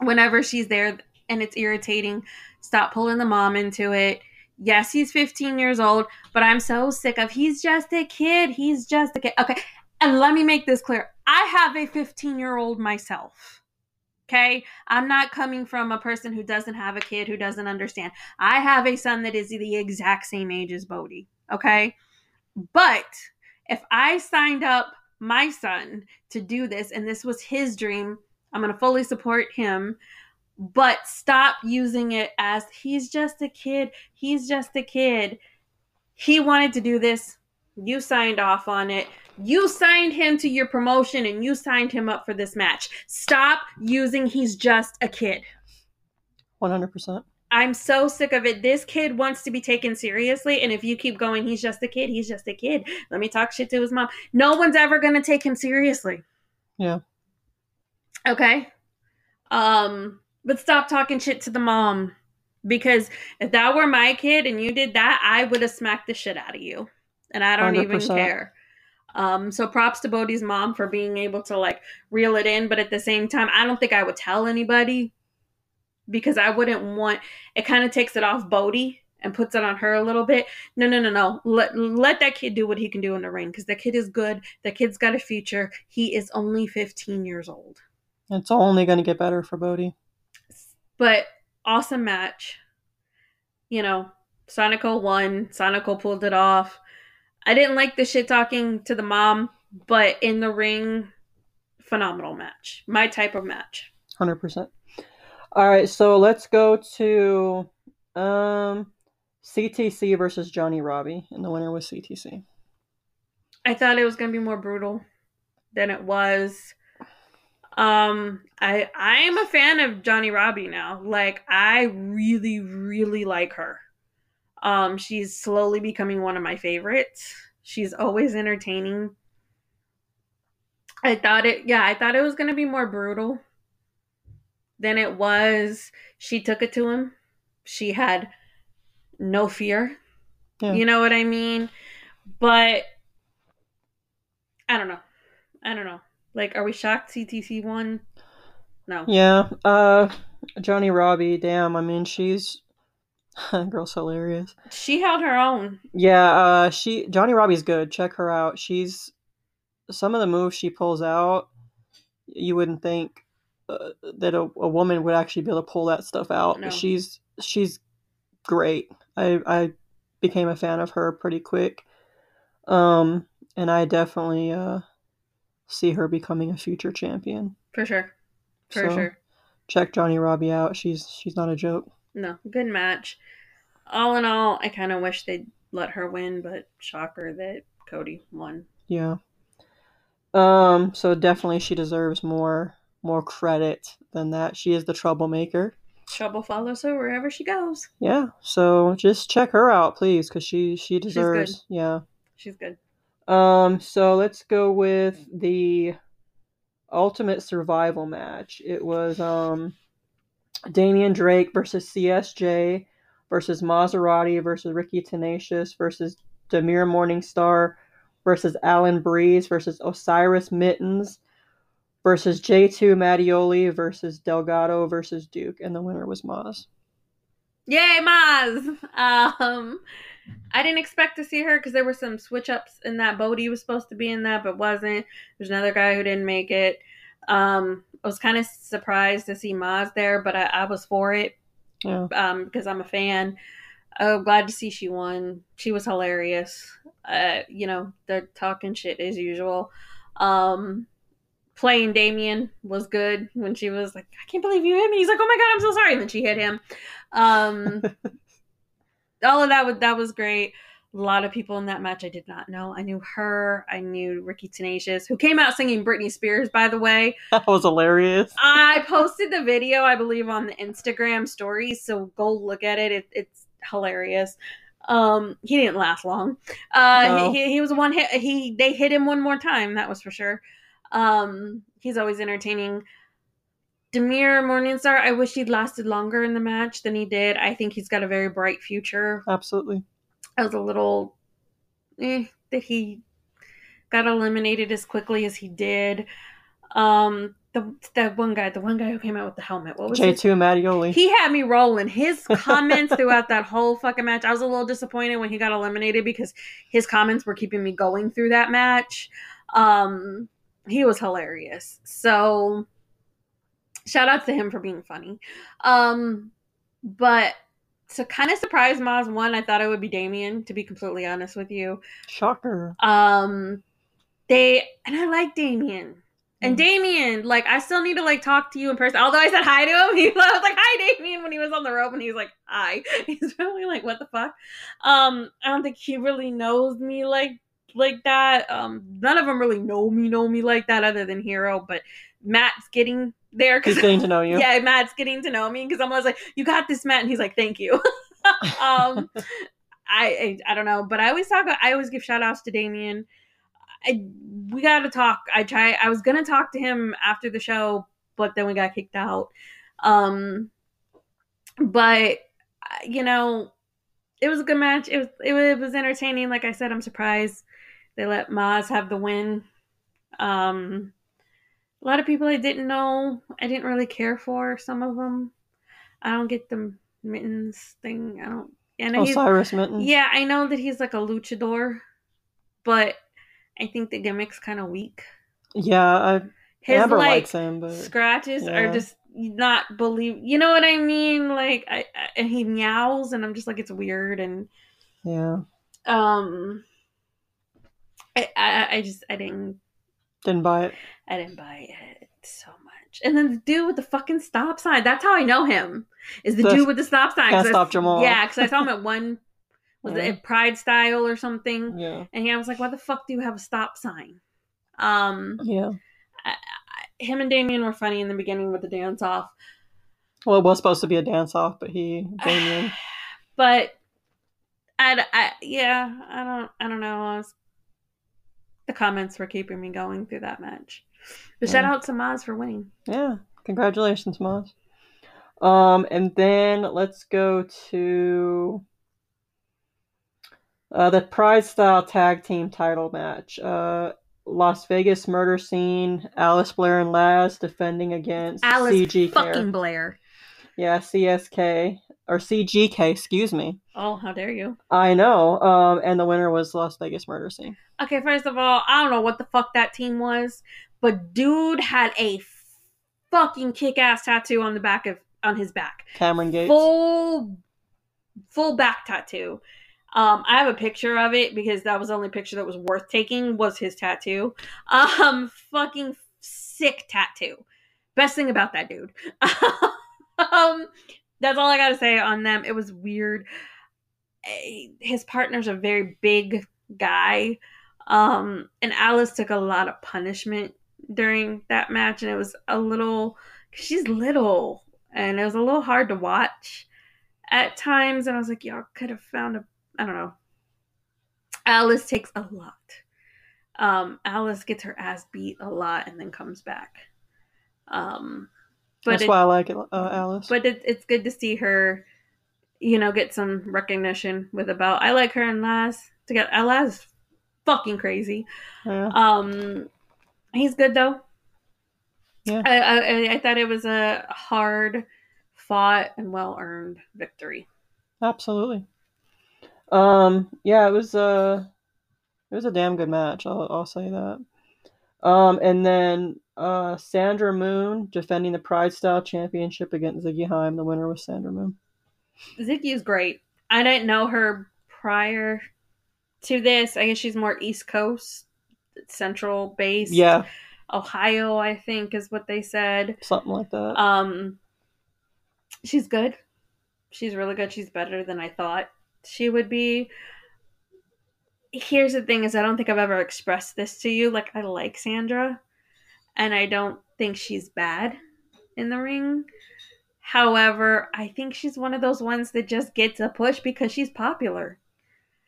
whenever she's there and it's irritating. Stop pulling the mom into it. Yes, he's 15 years old, but I'm so sick of he's just a kid. He's just a kid. Okay. And let me make this clear I have a 15 year old myself. Okay. I'm not coming from a person who doesn't have a kid, who doesn't understand. I have a son that is the exact same age as Bodie. Okay. But if I signed up my son to do this and this was his dream, I'm going to fully support him. But stop using it as he's just a kid. He's just a kid. He wanted to do this. You signed off on it. You signed him to your promotion and you signed him up for this match. Stop using he's just a kid. One hundred percent. I'm so sick of it. This kid wants to be taken seriously, and if you keep going, he's just a kid. He's just a kid. Let me talk shit to his mom. No one's ever gonna take him seriously. Yeah. Okay. Um, but stop talking shit to the mom. Because if that were my kid and you did that, I would have smacked the shit out of you. And I don't even 100%. care. Um, so props to Bodie's mom for being able to like reel it in, but at the same time, I don't think I would tell anybody because I wouldn't want it kind of takes it off Bodie and puts it on her a little bit. No, no, no, no. Let let that kid do what he can do in the ring because the kid is good. The kid's got a future. He is only 15 years old. It's only going to get better for Bodie. But awesome match. You know, Sonico won. Sonico pulled it off. I didn't like the shit talking to the mom, but in the ring, phenomenal match. My type of match. 100%. All right, so let's go to um, CTC versus Johnny Robbie, and the winner was CTC. I thought it was going to be more brutal than it was. Um, I I'm a fan of Johnny Robbie now. Like I really really like her. Um, she's slowly becoming one of my favorites. She's always entertaining. I thought it yeah, I thought it was going to be more brutal than it was. She took it to him. She had no fear. Yeah. You know what I mean? But I don't know. I don't know. Like, are we shocked CTC won? No. Yeah, uh, Johnny Robbie, damn, I mean, she's. [LAUGHS] Girl's hilarious. She held her own. Yeah, uh, she Johnny Robbie's good. Check her out. She's some of the moves she pulls out. You wouldn't think uh, that a, a woman would actually be able to pull that stuff out. No. She's she's great. I I became a fan of her pretty quick. Um, and I definitely uh see her becoming a future champion. For sure. For So- sure. Check Johnny Robbie out. She's she's not a joke. No, good match. All in all, I kind of wish they'd let her win, but shocker that Cody won. Yeah. Um, so definitely she deserves more more credit than that. She is the troublemaker. Trouble follows her wherever she goes. Yeah. So just check her out, please, because she she good. deserves. Yeah. She's good. Um. So let's go with the ultimate survival match. It was um Damian Drake versus CSJ versus Maserati versus Ricky Tenacious versus Demir Morningstar versus Alan Breeze versus Osiris Mittens versus J2 Mattioli versus Delgado versus Duke, and the winner was Maz. Yay, Maz! Um, I didn't expect to see her because there were some switch ups in that. Bodie was supposed to be in that, but wasn't. There's another guy who didn't make it. Um, I was kind of surprised to see Maz there, but I, I was for it Yeah. um, because I'm a fan. I'm glad to see she won. She was hilarious. Uh, you know, they're talking shit as usual. Um, playing Damien was good when she was like, I can't believe you hit me. He's like, Oh my god, I'm so sorry. And then she hit him. Um, [LAUGHS] all of that was that was great. A lot of people in that match I did not know. I knew her. I knew Ricky Tenacious, who came out singing Britney Spears, by the way. [LAUGHS] That was hilarious. I posted the video, I believe, on the Instagram stories, so go look at it. it it's hilarious. Um, he didn't last long. Uh, No. he, he was one hit. He they hit him one more time. That was for sure. Um, he's always entertaining. Demir Morningstar, I wish he'd lasted longer in the match than he did. I think he's got a very bright future. Absolutely. I was a little eh, that he got eliminated as quickly as he did. Um, the that one guy, the one guy who came out with the helmet, what was his? J2 Mattioli. He had me rolling. His comments throughout that whole fucking match, I was a little disappointed when he got eliminated because his comments were keeping me going through that match. Um, he was hilarious. So shout out to him for being funny. Um, but to kind of surprised Maz one, I thought it would be Damien, to be completely honest with you. Shocker. Um, they and I like Damien. And Mm. Damien, like, I still need to like talk to you in person. Although I said hi to him, [LAUGHS] he I was like, "Hi, Damien," when he was on the rope, and he was like, "Hi." [LAUGHS] He's probably like, "What the fuck?" Um, I don't think he really knows me like like that. Um, none of them really know me, know me like that, other than Hero. But Matt's getting there He's because getting to know [LAUGHS] you. yeah, Matt's getting to know me because I'm always like, "You got this, Matt," and he's like, "Thank you." [LAUGHS] um, I, I I don't know, but I always talk. I always give shout outs to Damien. I we got to talk. I try. I was gonna talk to him after the show, but then we got kicked out. Um, but uh, you know, it was a good match. It was it was, it was entertaining. Like I said, I'm surprised they let Maz have the win. Um, a lot of people I didn't know. I didn't really care for some of them. I don't get the mittens thing. I don't. And he's Osiris Mittens. yeah, I know that he's like a luchador, but I think the gimmick's kind of weak. Yeah, I his Amber like likes him, but scratches yeah. are just not believe. You know what I mean? Like, I, I and he meows, and I'm just like, it's weird, and yeah, um, I, I, I just, I didn't, didn't buy it. I didn't buy it so much. And then the dude with the fucking stop sign. That's how I know him. Is the The- dude with the stop sign? Can't I- stop Jamal. Yeah, because I saw him at [LAUGHS] one. Was Yeah. it Pride Style or something? Yeah, And I was like, why the fuck do you have a stop sign? Um, yeah. I, I, him and Damien were funny in the beginning with the dance off, Well, it was supposed to be a dance off, but he [SIGHS] Damien. but I, I, yeah, I don't, I don't know. I was, the comments were keeping me going through that match. But shout out to Maz for winning. Yeah, congratulations, Maz. Um, and then let's go to uh, the Pride Style Tag Team Title match. Uh, Las Vegas Murder Scene. Alice Blair and Laz defending against Alice CGK. fucking Blair. Yeah, CSK or CGK. Excuse me. Oh, how dare you? I know. Um, and the winner was Las Vegas Murder Scene. Okay, first of all, I don't know what the fuck that team was, but dude had a fucking kick ass tattoo on the back of on his back. Cameron Gates. Full full back tattoo. Um, I have a picture of it because that was the only picture that was worth taking was his tattoo. Um, fucking sick tattoo. Best thing about that dude. [LAUGHS] um, that's all I gotta say on them. It was weird. Eh, His partner's a very big guy. Um, and Alice took a lot of punishment during that match, and it was a little. She's little, and it was a little hard to watch at times. And I was like, y'all could have found a. I don't know. Alice takes a lot. Um, Alice gets her ass beat a lot and then comes back. Um, but That's it- why I like it, uh, Alice. but it, it's good to see her, you know, get some recognition with a belt. I like her and Laz together. Laz is fucking crazy. yeah. Um, he's good though. Yeah. I, I I thought it was a hard fought and well earned victory. Absolutely. Um, yeah, it was uh it was a damn good match. I'll I'll say that. Um, and then uh Sandra Moon defending the Pride Style Championship against Ziggy Haim. The winner was Sandra Moon. Ziggy is great. I didn't know her prior to this. I guess she's more East Coast, Central based. Yeah, Ohio, I think, is what they said. something like that. Um, she's good. She's really good. She's better than I thought she would be. Here's the thing: is I don't think I've ever expressed this to you. Like I like Sandra, and I don't think she's bad in the ring. However, I think she's one of those ones that just gets a push because she's popular.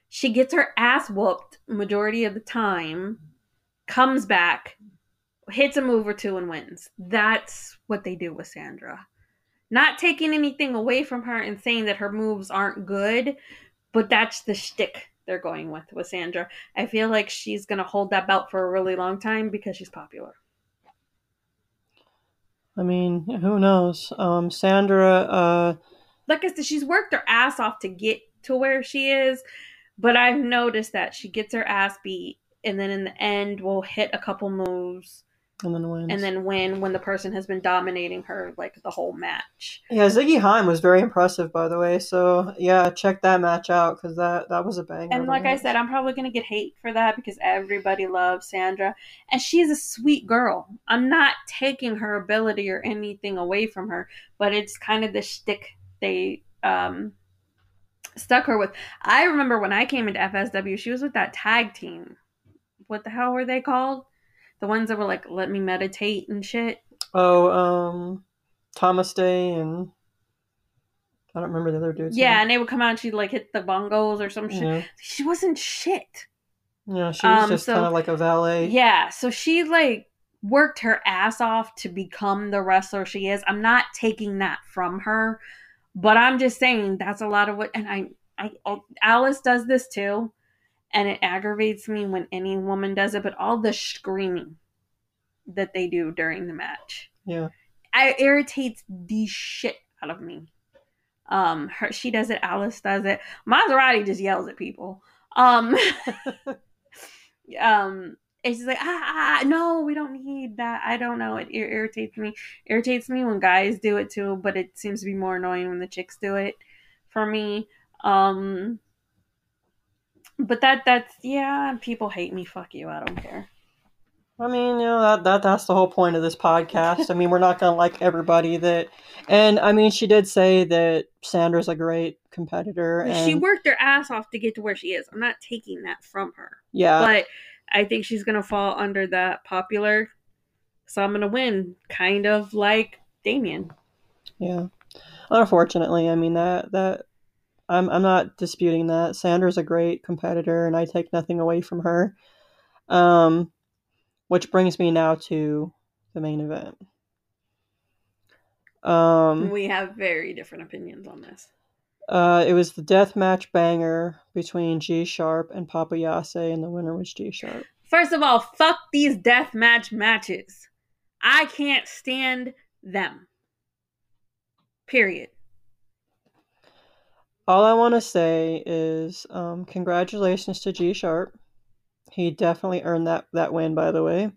She gets her ass whooped majority of the time, comes back, hits a move or two and wins. That's what they do with Sandra. Not taking anything away from her and saying that her moves aren't good, but that's the shtick they're going with with Sandra. I feel like she's gonna hold that belt for a really long time because she's popular. I mean, who knows? Um, Sandra. Uh, Like I said, she's worked her ass off to get to where she is, but I've noticed that she gets her ass beat and then in the end will hit a couple moves and then wins. and then win when the person has been dominating her like the whole match. yeah, Ziggy Haim was very impressive, by the way. So yeah, check that match out because that that was a banger. And like I said, I'm probably gonna get hate for that because everybody loves Sandra, and she's a sweet girl. I'm not taking her ability or anything away from her, but it's kind of the shtick they um stuck her with. I remember when I came into FSW, she was with that tag team. What the hell were they called? The ones that were like, "Let me meditate" and shit. Oh, um, Thomas Day and I don't remember the other dudes. Yeah, and they would come out and she'd like hit the bongos or some shit. yeah, She wasn't shit. yeah. She was Um, just so- kind of like a valet. Yeah, so she like worked her ass off to become the wrestler she is. I'm not taking that from her, but I'm just saying that's a lot of what. And I, I, oh, Alice does this too, and it aggravates me when any woman does it. But all the screaming that they do during the match, Yeah. I irritates the shit out of me. Um, her she does it. Alice does it. Maserati just yells at people. Um, [LAUGHS] um, And she's like, ah, ah, ah, no, we don't need that. I don't know. It ir- irritates me. Irritates me when guys do it too, but it seems to be more annoying when the chicks do it for me. Um, but that that's yeah. People hate me. Fuck you. I don't care. I mean, you know that, that that's the whole point of this podcast. I mean, we're not gonna like everybody that, and I mean, she did say that Sandra's a great competitor. And, She worked her ass off to get to where she is. I'm not taking that from her, yeah, but I think she's gonna fall under that popular. So I'm gonna win, kind of like Damien. yeah. Unfortunately, I mean that that I'm I'm not disputing that Sandra's a great competitor, and I take nothing away from her. Um, which brings me now to the main event. Um, We have very different opinions on this. uh, it was the death match banger between G Sharp and Papa Yase, and the winner was G Sharp. First of all, fuck these death match matches. I can't stand them. Period. All I want to say is um, congratulations to G Sharp. He definitely earned that, that win, by the way.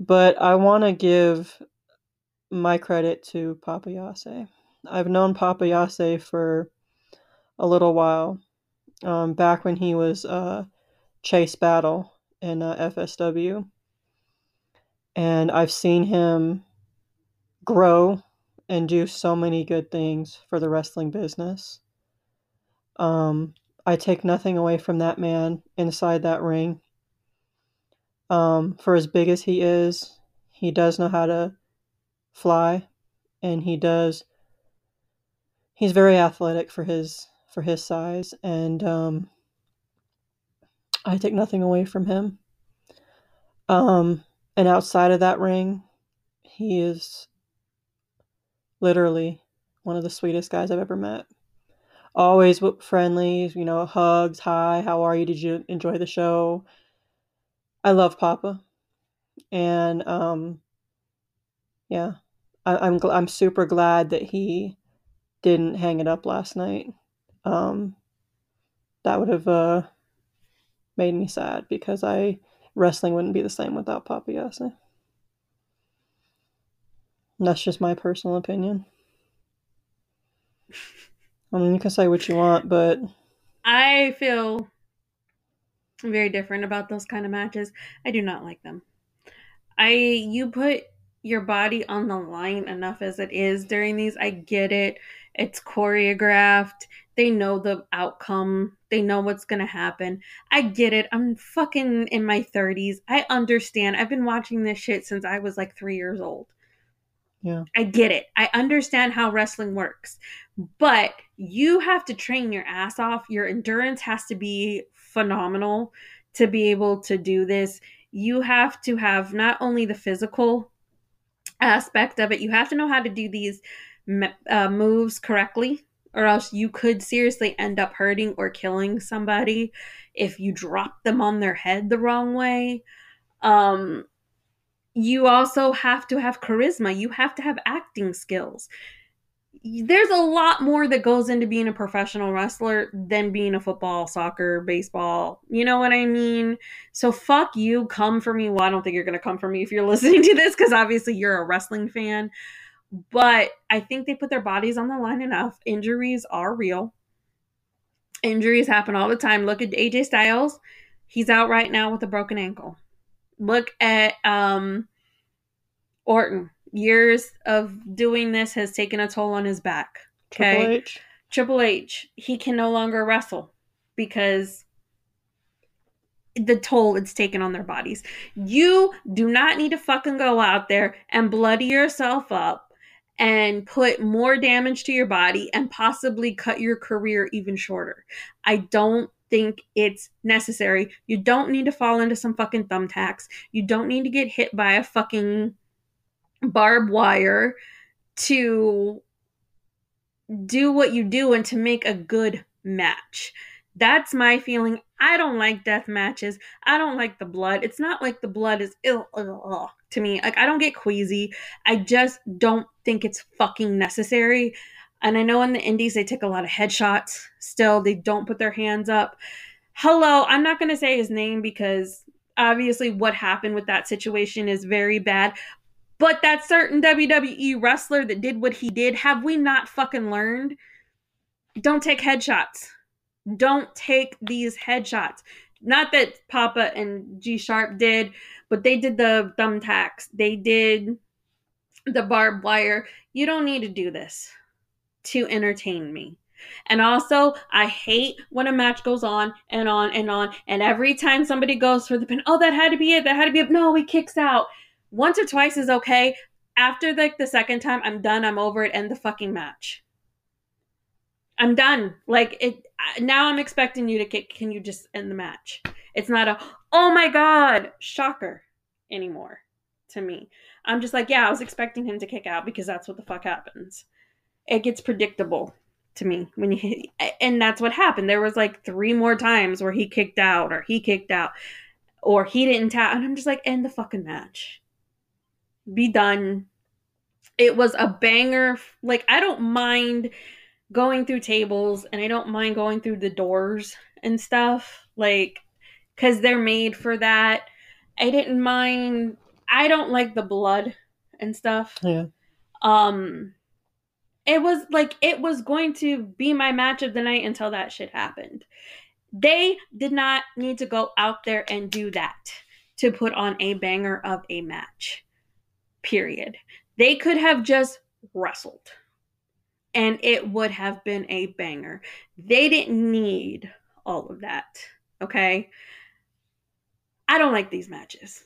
But I want to give my credit to Papa Yase. I've known Papa Yase for a little while, um, back when he was uh, Chase Battle in uh, FSW. And I've seen him grow and do so many good things for the wrestling business. Um, I take nothing away from that man inside that ring. Um, for as big as he is, he does know how to fly, and he does. He's very athletic for his for his size, and um, I take nothing away from him. Um, and outside of that ring, he is literally one of the sweetest guys I've ever met. Always friendly, you know, hugs, hi, how are you? Did you enjoy the show? I love Papa, and um, yeah, I, I'm gl- I'm super glad that he didn't hang it up last night. Um, that would have uh, made me sad because I wrestling wouldn't be the same without Papa Yase. That's just my personal opinion. I mean, you can say what you want, but I feel very different about those kind of matches. I do not like them. I you put your body on the line enough as it is during these. I get it. It's choreographed. They know the outcome. They know what's going to happen. I get it. I'm fucking in my 30s. I understand. I've been watching this shit since I was like 3 years old. Yeah. I get it. I understand how wrestling works. But you have to train your ass off. Your endurance has to be phenomenal to be able to do this. You have to have not only the physical aspect of it, you have to know how to do these uh, moves correctly, or else you could seriously end up hurting or killing somebody if you drop them on their head the wrong way. Um, you also have to have charisma. You have to have acting skills. There's a lot more that goes into being a professional wrestler than being a football, soccer, baseball. You know what I mean? So fuck you. Come for me. Well, I don't think you're going to come for me if you're [LAUGHS] listening to this because obviously you're a wrestling fan. But I think they put their bodies on the line enough. Injuries are real. Injuries happen all the time. Look at AJ Styles. He's out right now with a broken ankle look at um Orton. Years of doing this has taken a toll on his back. Okay. Triple H. Triple H, he can no longer wrestle because the toll it's taken on their bodies. You do not need to fucking go out there and bloody yourself up and put more damage to your body and possibly cut your career even shorter. I don't think it's necessary. You don't need to fall into some fucking thumbtacks. You don't need to get hit by a fucking barbed wire to do what you do and to make a good match. That's my feeling. I don't like death matches. I don't like the blood. It's not like the blood is ill to me. Like I don't get queasy. I just don't think it's fucking necessary. And I know in the indies they take a lot of headshots. Still, they don't put their hands up. Hello, I'm not going to say his name because obviously what happened with that situation is very bad. But that certain WWE wrestler that did what he did, have we not fucking learned? Don't take headshots. Don't take these headshots. Not that Papa and G Sharp did, but they did the thumbtacks. They did the barbed wire. You don't need to do this to entertain me. And also, I hate when a match goes on and on and on. And every time somebody goes for the pin, oh, that had to be it. That had to be it. No, he kicks out. Once or twice is okay. After like the second time, I'm done. I'm over it. End the fucking match. I'm done. Like it. Now I'm expecting you to kick. Can you just end the match? It's not a oh my god shocker anymore to me. I'm just like yeah, I was expecting him to kick out because that's what the fuck happens. It gets predictable to me when you [LAUGHS] and that's what happened. There was like three more times where he kicked out or he kicked out or he didn't tap, and I'm just like end the fucking match. Be done. It was a banger. Like I don't mind going through tables and I don't mind going through the doors and stuff. Like because they're made for that. I didn't mind. I don't like the blood and stuff. Yeah. Um, it was like it was going to be my match of the night until that shit happened. They did not need to go out there and do that to put on a banger of a match. Period. They could have just wrestled and it would have been a banger. They didn't need all of that. Okay. I don't like these matches.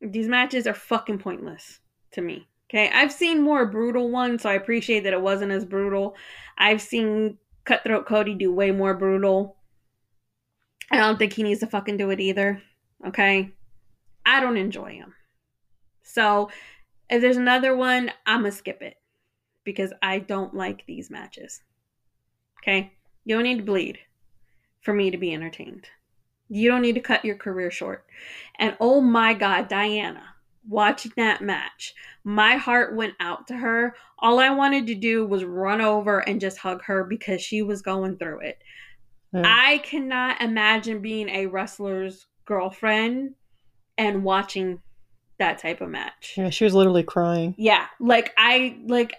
These matches are fucking pointless to me. Okay. I've seen more brutal ones, so I appreciate that it wasn't as brutal. I've seen Cutthroat Cody do way more brutal. I don't think he needs to fucking do it either. Okay. I don't enjoy him. So if there's another one, I'm going to skip it because I don't like these matches. Okay? You don't need to bleed for me to be entertained. You don't need to cut your career short. And oh my God, Diana, watching that match, my heart went out to her. All I wanted to do was run over and just hug her because she was going through it. Yeah. I cannot imagine being a wrestler's girlfriend and watching that type of match. Yeah, she was literally crying. Yeah, like I like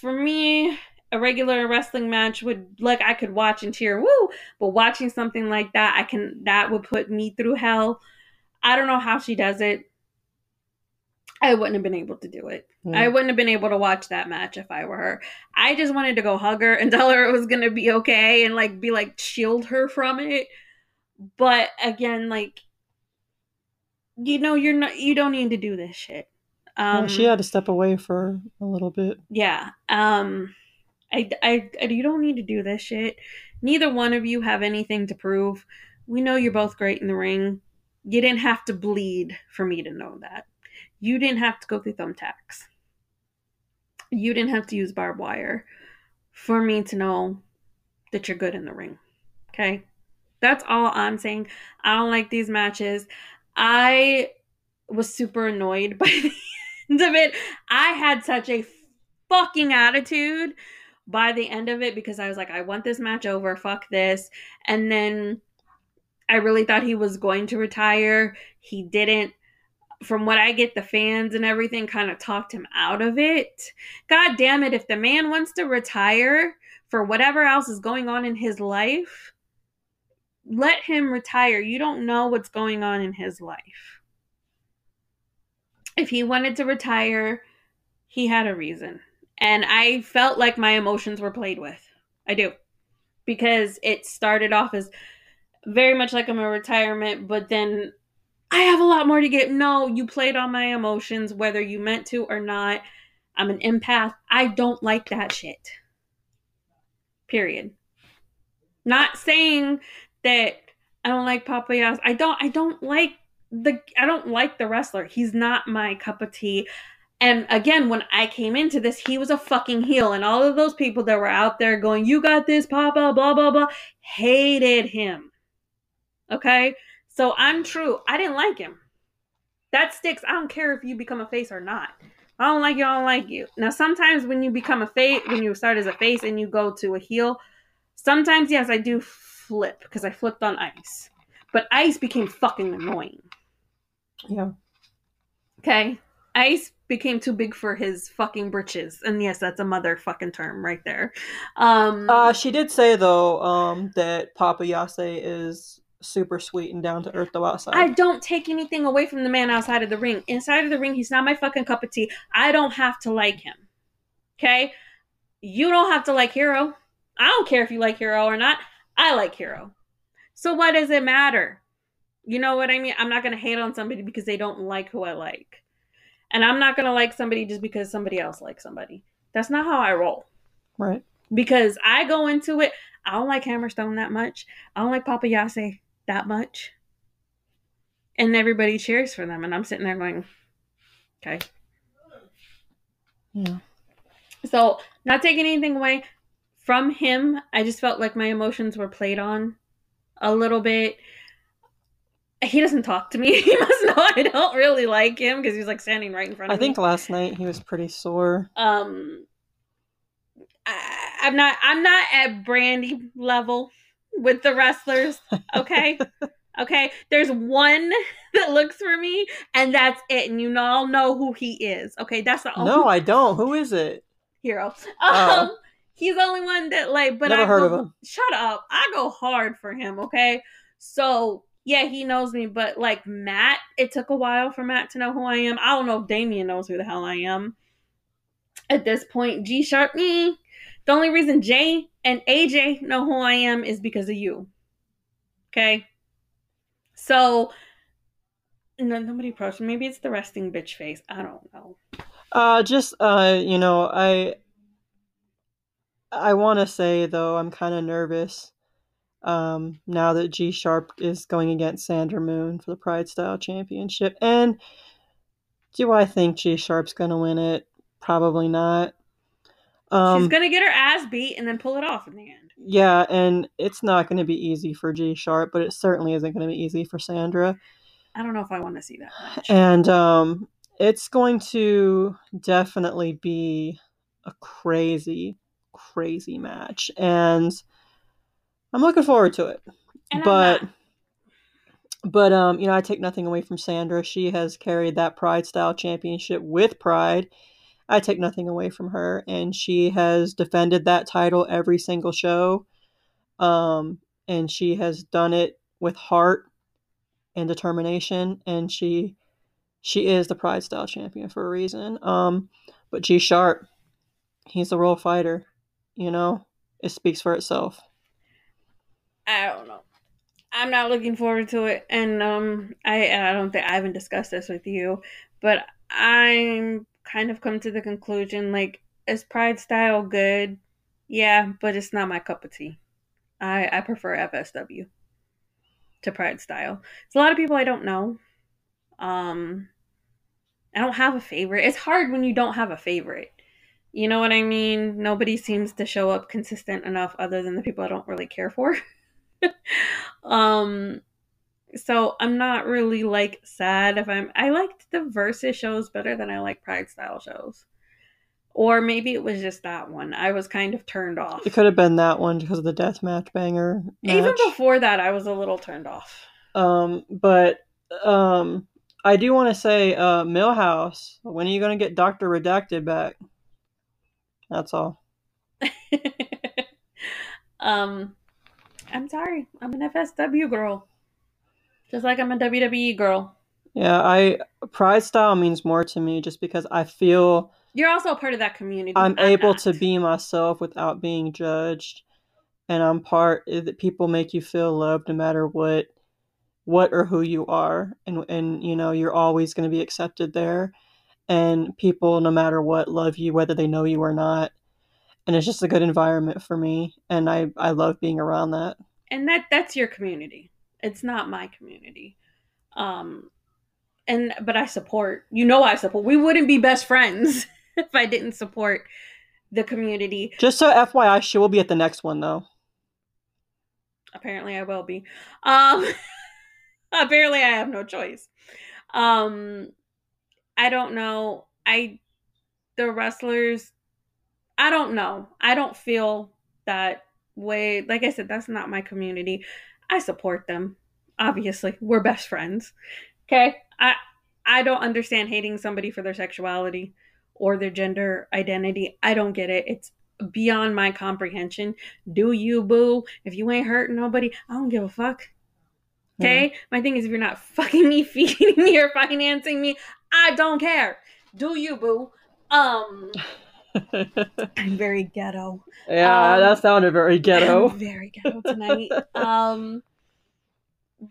for me a regular wrestling match would like I could watch and cheer, woo! But watching something like that, I can that would put me through hell. I don't know how she does it. I wouldn't have been able to do it. Mm. I wouldn't have been able to watch that match if I were her. I just wanted to go hug her and [LAUGHS] tell her it was gonna be okay and like be like shield her from it. But again, like you know, you're not you don't need to do this shit. Um, yeah, she had to step away for a little bit. Yeah. Um I, I, I, you don't need to do this shit. Neither one of you have anything to prove. We know you're both great in the ring. You didn't have to bleed for me to know that. You didn't have to go through thumbtacks. You didn't have to use barbed wire for me to know that you're good in the ring. Okay? That's all I'm saying. I don't like these matches. I was super annoyed [LAUGHS] by the end of it. I had such a fucking attitude by the end of it because I was like, I want this match over. Fuck this. And then I really thought he was going to retire. He didn't. From what I get, the fans and everything kind of talked him out of it. God damn it. If the man wants to retire for whatever else is going on in his life, let him retire. You don't know what's going on in his life. If he wanted to retire, he had a reason and I felt like my emotions were played with. I do. Because it started off as very much like I'm a retirement, but then I have a lot more to get. No, you played on my emotions, whether you meant to or not. I'm an empath. I don't like that shit. Period. Not saying that I don't like Papa Yas. I don't I don't like the I don't like the wrestler. He's not my cup of tea. And again, when I came into this, he was a fucking heel. And all of those people that were out there going, You got this, Papa, blah, blah, blah, hated him. Okay? So I'm true. I didn't like him. That sticks. I don't care if you become a face or not. I don't like you, I don't like you. Now, sometimes when you become a face, when you start as a face and you go to a heel, sometimes, yes, I do flip because I flipped on ice. But ice became fucking annoying. Yeah. Okay. Ice became too big for his fucking britches. And yes, that's a motherfucking term right there. Um Uh, she did say though, um, that Papa Yase is super sweet and down to earth though outside. I don't take anything away from the man outside of the ring. Inside of the ring, he's not my fucking cup of tea. I don't have to like him. Okay? You don't have to like Hero. I don't care if you like Hero or not. I like Hero. So what does it matter? You know what I mean? I'm not going to hate on somebody because they don't like who I like. And I'm not going to like somebody just because somebody else likes somebody. That's not how I roll. right. Because I go into it, I don't like Hammerstone that much. I don't like Papa Yase that much. And everybody cheers for them. And I'm sitting there going, okay. Yeah. So, not taking anything away from him, I just felt like my emotions were played on a little bit. He doesn't talk to me. [LAUGHS] He must know I don't really like him because he's like standing right in front I of me. I think last night he was pretty sore. um I, I'm not I'm not at Brandy level with the wrestlers. Okay. [LAUGHS] okay. There's one [LAUGHS] that looks for me, and that's it. And you all know who he is. Okay, that's the only No, I don't. Who is it? hero. Um Oh. He's the only one that like but Never I heard go, of him. Shut up. I go hard for him, okay? So yeah, he knows me, but like Matt, it took a while for Matt to know who I am. I don't know if Damien knows who the hell I am. At this point, G Sharp me. The only reason Jay and AJ know who I am is because of you. Okay? So no, nobody approached me. Maybe it's the resting bitch face. I don't know. Uh, just uh, you know, I I want to say though, I'm kind of nervous. Um, now that G Sharp is going against Sandra Moon for the Pride Style Championship, and do I think G Sharp's gonna win it? Probably not. Um, She's gonna get her ass beat and then pull it off in the end. yeah, and it's not going to be easy for G Sharp, but it certainly isn't going to be easy for Sandra. I don't know if I want to see that much. And um, it's going to definitely be a crazy, crazy match. And I'm looking forward to it. And but but um, you know, I take nothing away from Sandra. She has carried that Pride Style Championship with pride. I take nothing away from her, and she has defended that title every single show. Um, and she has done it with heart and determination, and she she is the Pride Style champion for a reason. Um, but G Sharp, he's a real fighter. You know, it speaks for itself. I don't know. I'm not looking forward to it, and um, I I don't think I haven't discussed this with you, but I'm kind of come to the conclusion like is Pride style good? Yeah, but it's not my cup of tea. I I prefer FSW to Pride style. It's a lot of people I don't know. Um, I don't have a favorite. It's hard when you don't have a favorite. You know what I mean? Nobody seems to show up consistent enough other than the people I don't really care for. [LAUGHS] um so I'm not really like sad if I'm I liked the versus shows better than I like pride style shows. Or maybe it was just that one. I was kind of turned off. It could have been that one because of the death match banger. Even before that I was a little turned off. Um, but um, I do want to say, uh, Millhouse, when are you going to get Doctor Redacted back? That's all. [LAUGHS] um I'm sorry. I'm an FSW girl. Just like I'm a WWE girl. Yeah, I Pride Style means more to me just because I feel You're also a part of that community. I'm able not. to be myself without being judged, and I'm part that people make you feel loved no matter what, what or who you are, and and you know you're always going to be accepted there, and people no matter what love you whether they know you or not, and it's just a good environment for me, and I I love being around that. and that that's your community. It's not my community. Um and but i support you know i support we wouldn't be best friends [LAUGHS] if i didn't support the community. Just so FYI, she will be at the next one though. apparently i will be. Um [LAUGHS] apparently i have no choice. Um i don't know i the wrestlers i don't know i don't feel that way like i said that's not my community i support them obviously we're best friends okay I I don't understand hating somebody for their sexuality or their gender identity. I don't get it. It's beyond my comprehension. Do you, boo? If you ain't hurting nobody, I don't give a fuck. Okay? My thing is, if you're not [LAUGHS] fucking me, feeding me, or financing me, I don't care. Do you, boo? Um, [LAUGHS] I'm very ghetto. yeah, Um, that sounded very ghetto. I'm very ghetto tonight. [LAUGHS] um,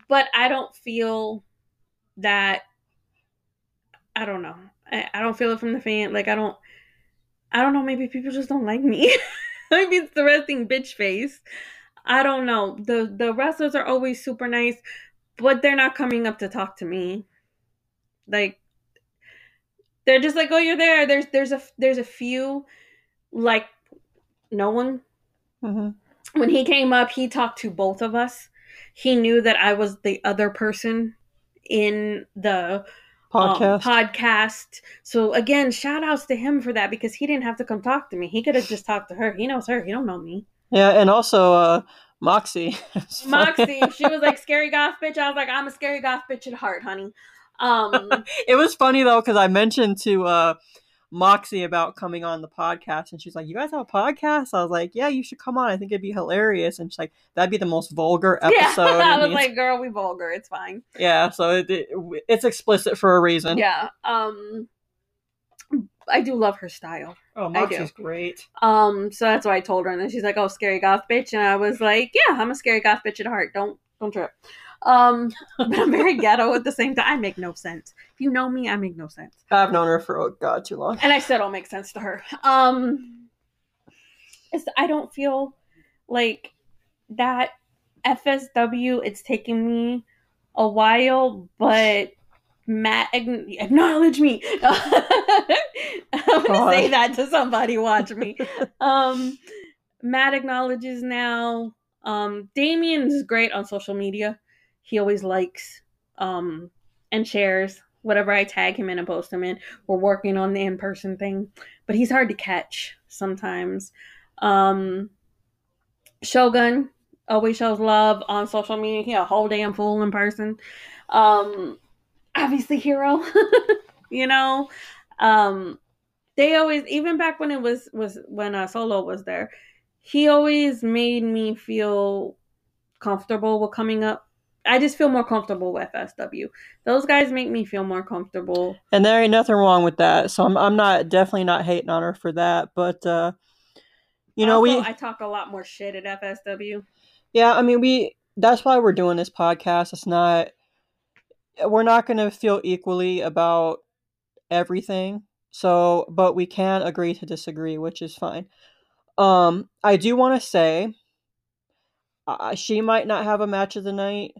but I don't feel that. I don't know. I, I don't feel it from the fan. Like I don't. I don't know. Maybe people just don't like me. [LAUGHS] maybe it's the resting bitch face. I don't know. the The wrestlers are always super nice, but they're not coming up to talk to me. Like they're just like, "Oh, you're there." There's there's a there's a few, like no one hmm when he came up, he talked to both of us. He knew that I was the other person in the um, Podcast. podcast. So again, shout outs to him for that because he didn't have to come talk to me. He could have just talked to her. He knows her. He don't know me. yeah, and also uh, Moxie. [LAUGHS] Moxie, she was like scary goth bitch. I was like, I'm a scary goth bitch at heart, honey. Um, [LAUGHS] it was funny though because I mentioned to uh, Moxie about coming on the podcast, and she's like, "You guys have a podcast?" I was like, "Yeah, you should come on. I think it'd be hilarious." And she's like, "That'd be the most vulgar [LAUGHS] yeah, episode." I And was like, girl, we vulgar. It's fine. "Yeah." So it, it, it's explicit for a reason. Yeah. Um, I do love her style. Oh, I Moxie's great. Um, so that's why I told her, and then she's like, "Oh, scary goth bitch," and I was like, "Yeah, I'm a scary goth bitch at heart. Don't don't trip." Um, [LAUGHS] [LAUGHS] but I'm very ghetto at the same time. I make no sense. If you know me, I make no sense, I've known her for oh god too long. and I still don't make sense to her. Um, it's, I don't feel like that FSW. It's taken me a while, but Matt acknowledge me. [LAUGHS] I'm gonna say that to somebody. Watch me. Um, Matt acknowledges now. Um, Damien is great on social media. He always likes um and shares whatever I tag him in and post him in. We're working on the in person thing, but he's hard to catch sometimes. Um, Shogun always shows love on social media. He a whole damn fool in person. Um, obviously hero, [LAUGHS] you know. Um, they always even back when it was was when uh, Solo was there, he always made me feel comfortable with coming up. I just feel more comfortable with FSW. Those guys make me feel more comfortable. And there ain't nothing wrong with that. So I'm I'm not definitely not hating on her for that. But uh you know, Also, we I talk a lot more shit at FSW. yeah, I mean we that's why we're doing this podcast. It's not we're not gonna feel equally about everything. So but we can agree to disagree, which is fine. Um I do wanna say uh, she might not have a match of the night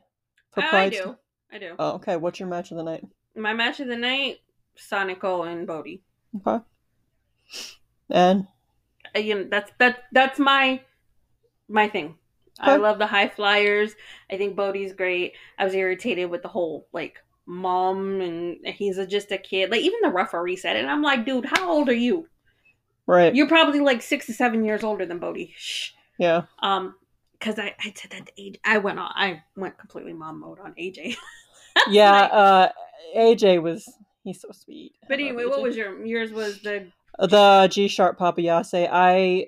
for I, I do. I do. Oh, okay. What's your match of the night? My match of the night: Sonico and Bodie. Okay. And You know, that's that. That's my my thing. I love the high flyers. I think Bodie's great. I was irritated with the whole like mom and he's a, just a kid. Like even the referee said it, and I'm like, dude, how old are you? right. You're probably like six to seven years older than Bodie. Shh. yeah. Um, because I I said that to AJ. I went on. I went completely mom mode on AJ. [LAUGHS] Yeah, uh AJ was he's so sweet. But anyway, what was your yours? Was the the G sharp Papayase? I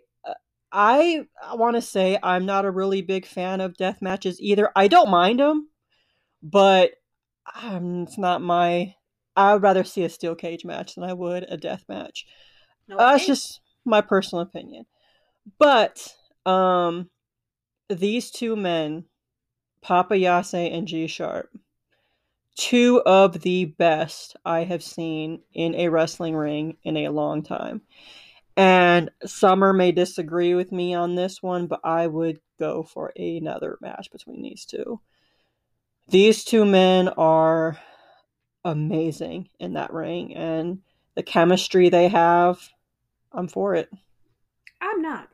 I want to say I'm not a really big fan of death matches either. I don't mind them, but um, it's not my. I would rather see a steel cage match than I would a death match. Uh, it's just my personal opinion. But um, these two men, Papa Yase and G Sharp, two of the best I have seen in a wrestling ring in a long time. And Summer may disagree with me on this one, but I would go for another match between these two. These two men are amazing in that ring, and the chemistry they have, I'm for it. I'm not.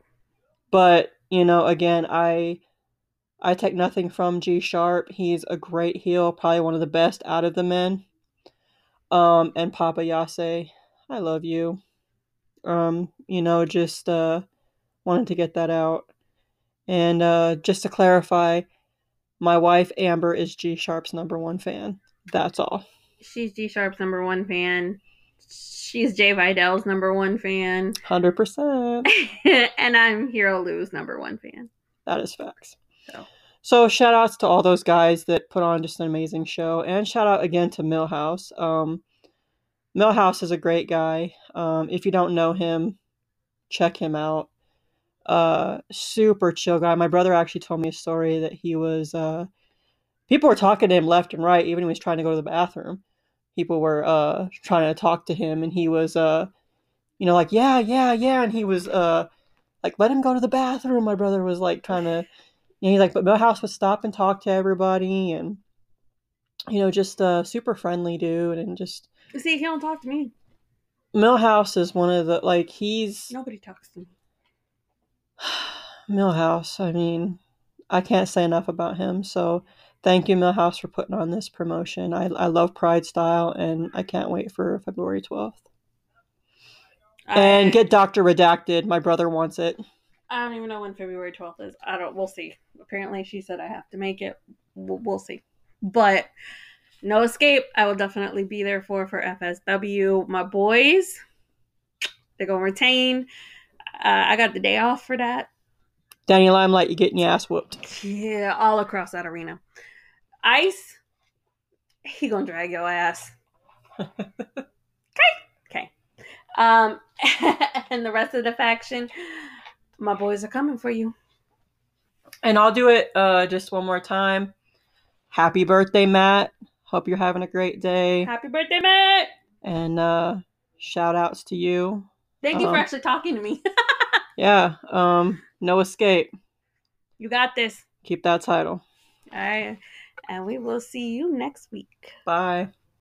But, you know, again, I I take nothing from G Sharp. He's a great heel, probably one of the best out of the men. Um, and Papa Yase, I love you. Um, you know, just uh wanted to get that out. And uh just to clarify, my wife Amber is G Sharp's number one fan. That's all. she's G Sharp's number one fan. She's Jay Vidal's number one fan. Hundred percent. [LAUGHS] and I'm Hero Lou's number one fan. That is facts. So. So shout outs to all those guys that put on just an amazing show. And shout out again to Millhouse. Um Millhouse is a great guy. Um, if you don't know him, check him out. Uh super chill guy. My brother actually told me a story that he was uh people were talking to him left and right, even when he was trying to go to the bathroom. People were uh trying to talk to him and he was uh you know, like, yeah, yeah, yeah, and he was uh like let him go to the bathroom. My brother was like trying to you know, he's like, but Millhouse would stop and talk to everybody and you know, just a super friendly dude and just See, he don't talk to me. Millhouse is one of the like he's Nobody talks to me. [SIGHS] Millhouse. I mean, I can't say enough about him. So thank you, Millhouse, for putting on this promotion. I I love Pride Style, and I can't wait for February twelfth. And get Doctor Redacted. My brother wants it. I don't even know when February 12th is. I don't. We'll see. Apparently, she said I have to make it. We'll, we'll see. But no escape. I will definitely be there for for FSW. My boys, they're gonna retain. Uh, I got the day off for that. Danny Limelight, you're getting your ass whooped. Yeah, all across that arena. Ice, he gonna drag your ass. [LAUGHS] okay, okay. Um, [LAUGHS] and the rest of the faction, my boys are coming for you. And I'll do it uh, just one more time. Happy birthday, Matt. Hope you're having a great day. Happy birthday, Matt! And uh, shout outs to you. Thank you for Um, actually talking to me. [LAUGHS] Yeah, um, no escape. you got this. Keep that title. All right, and we will see you next week. Bye.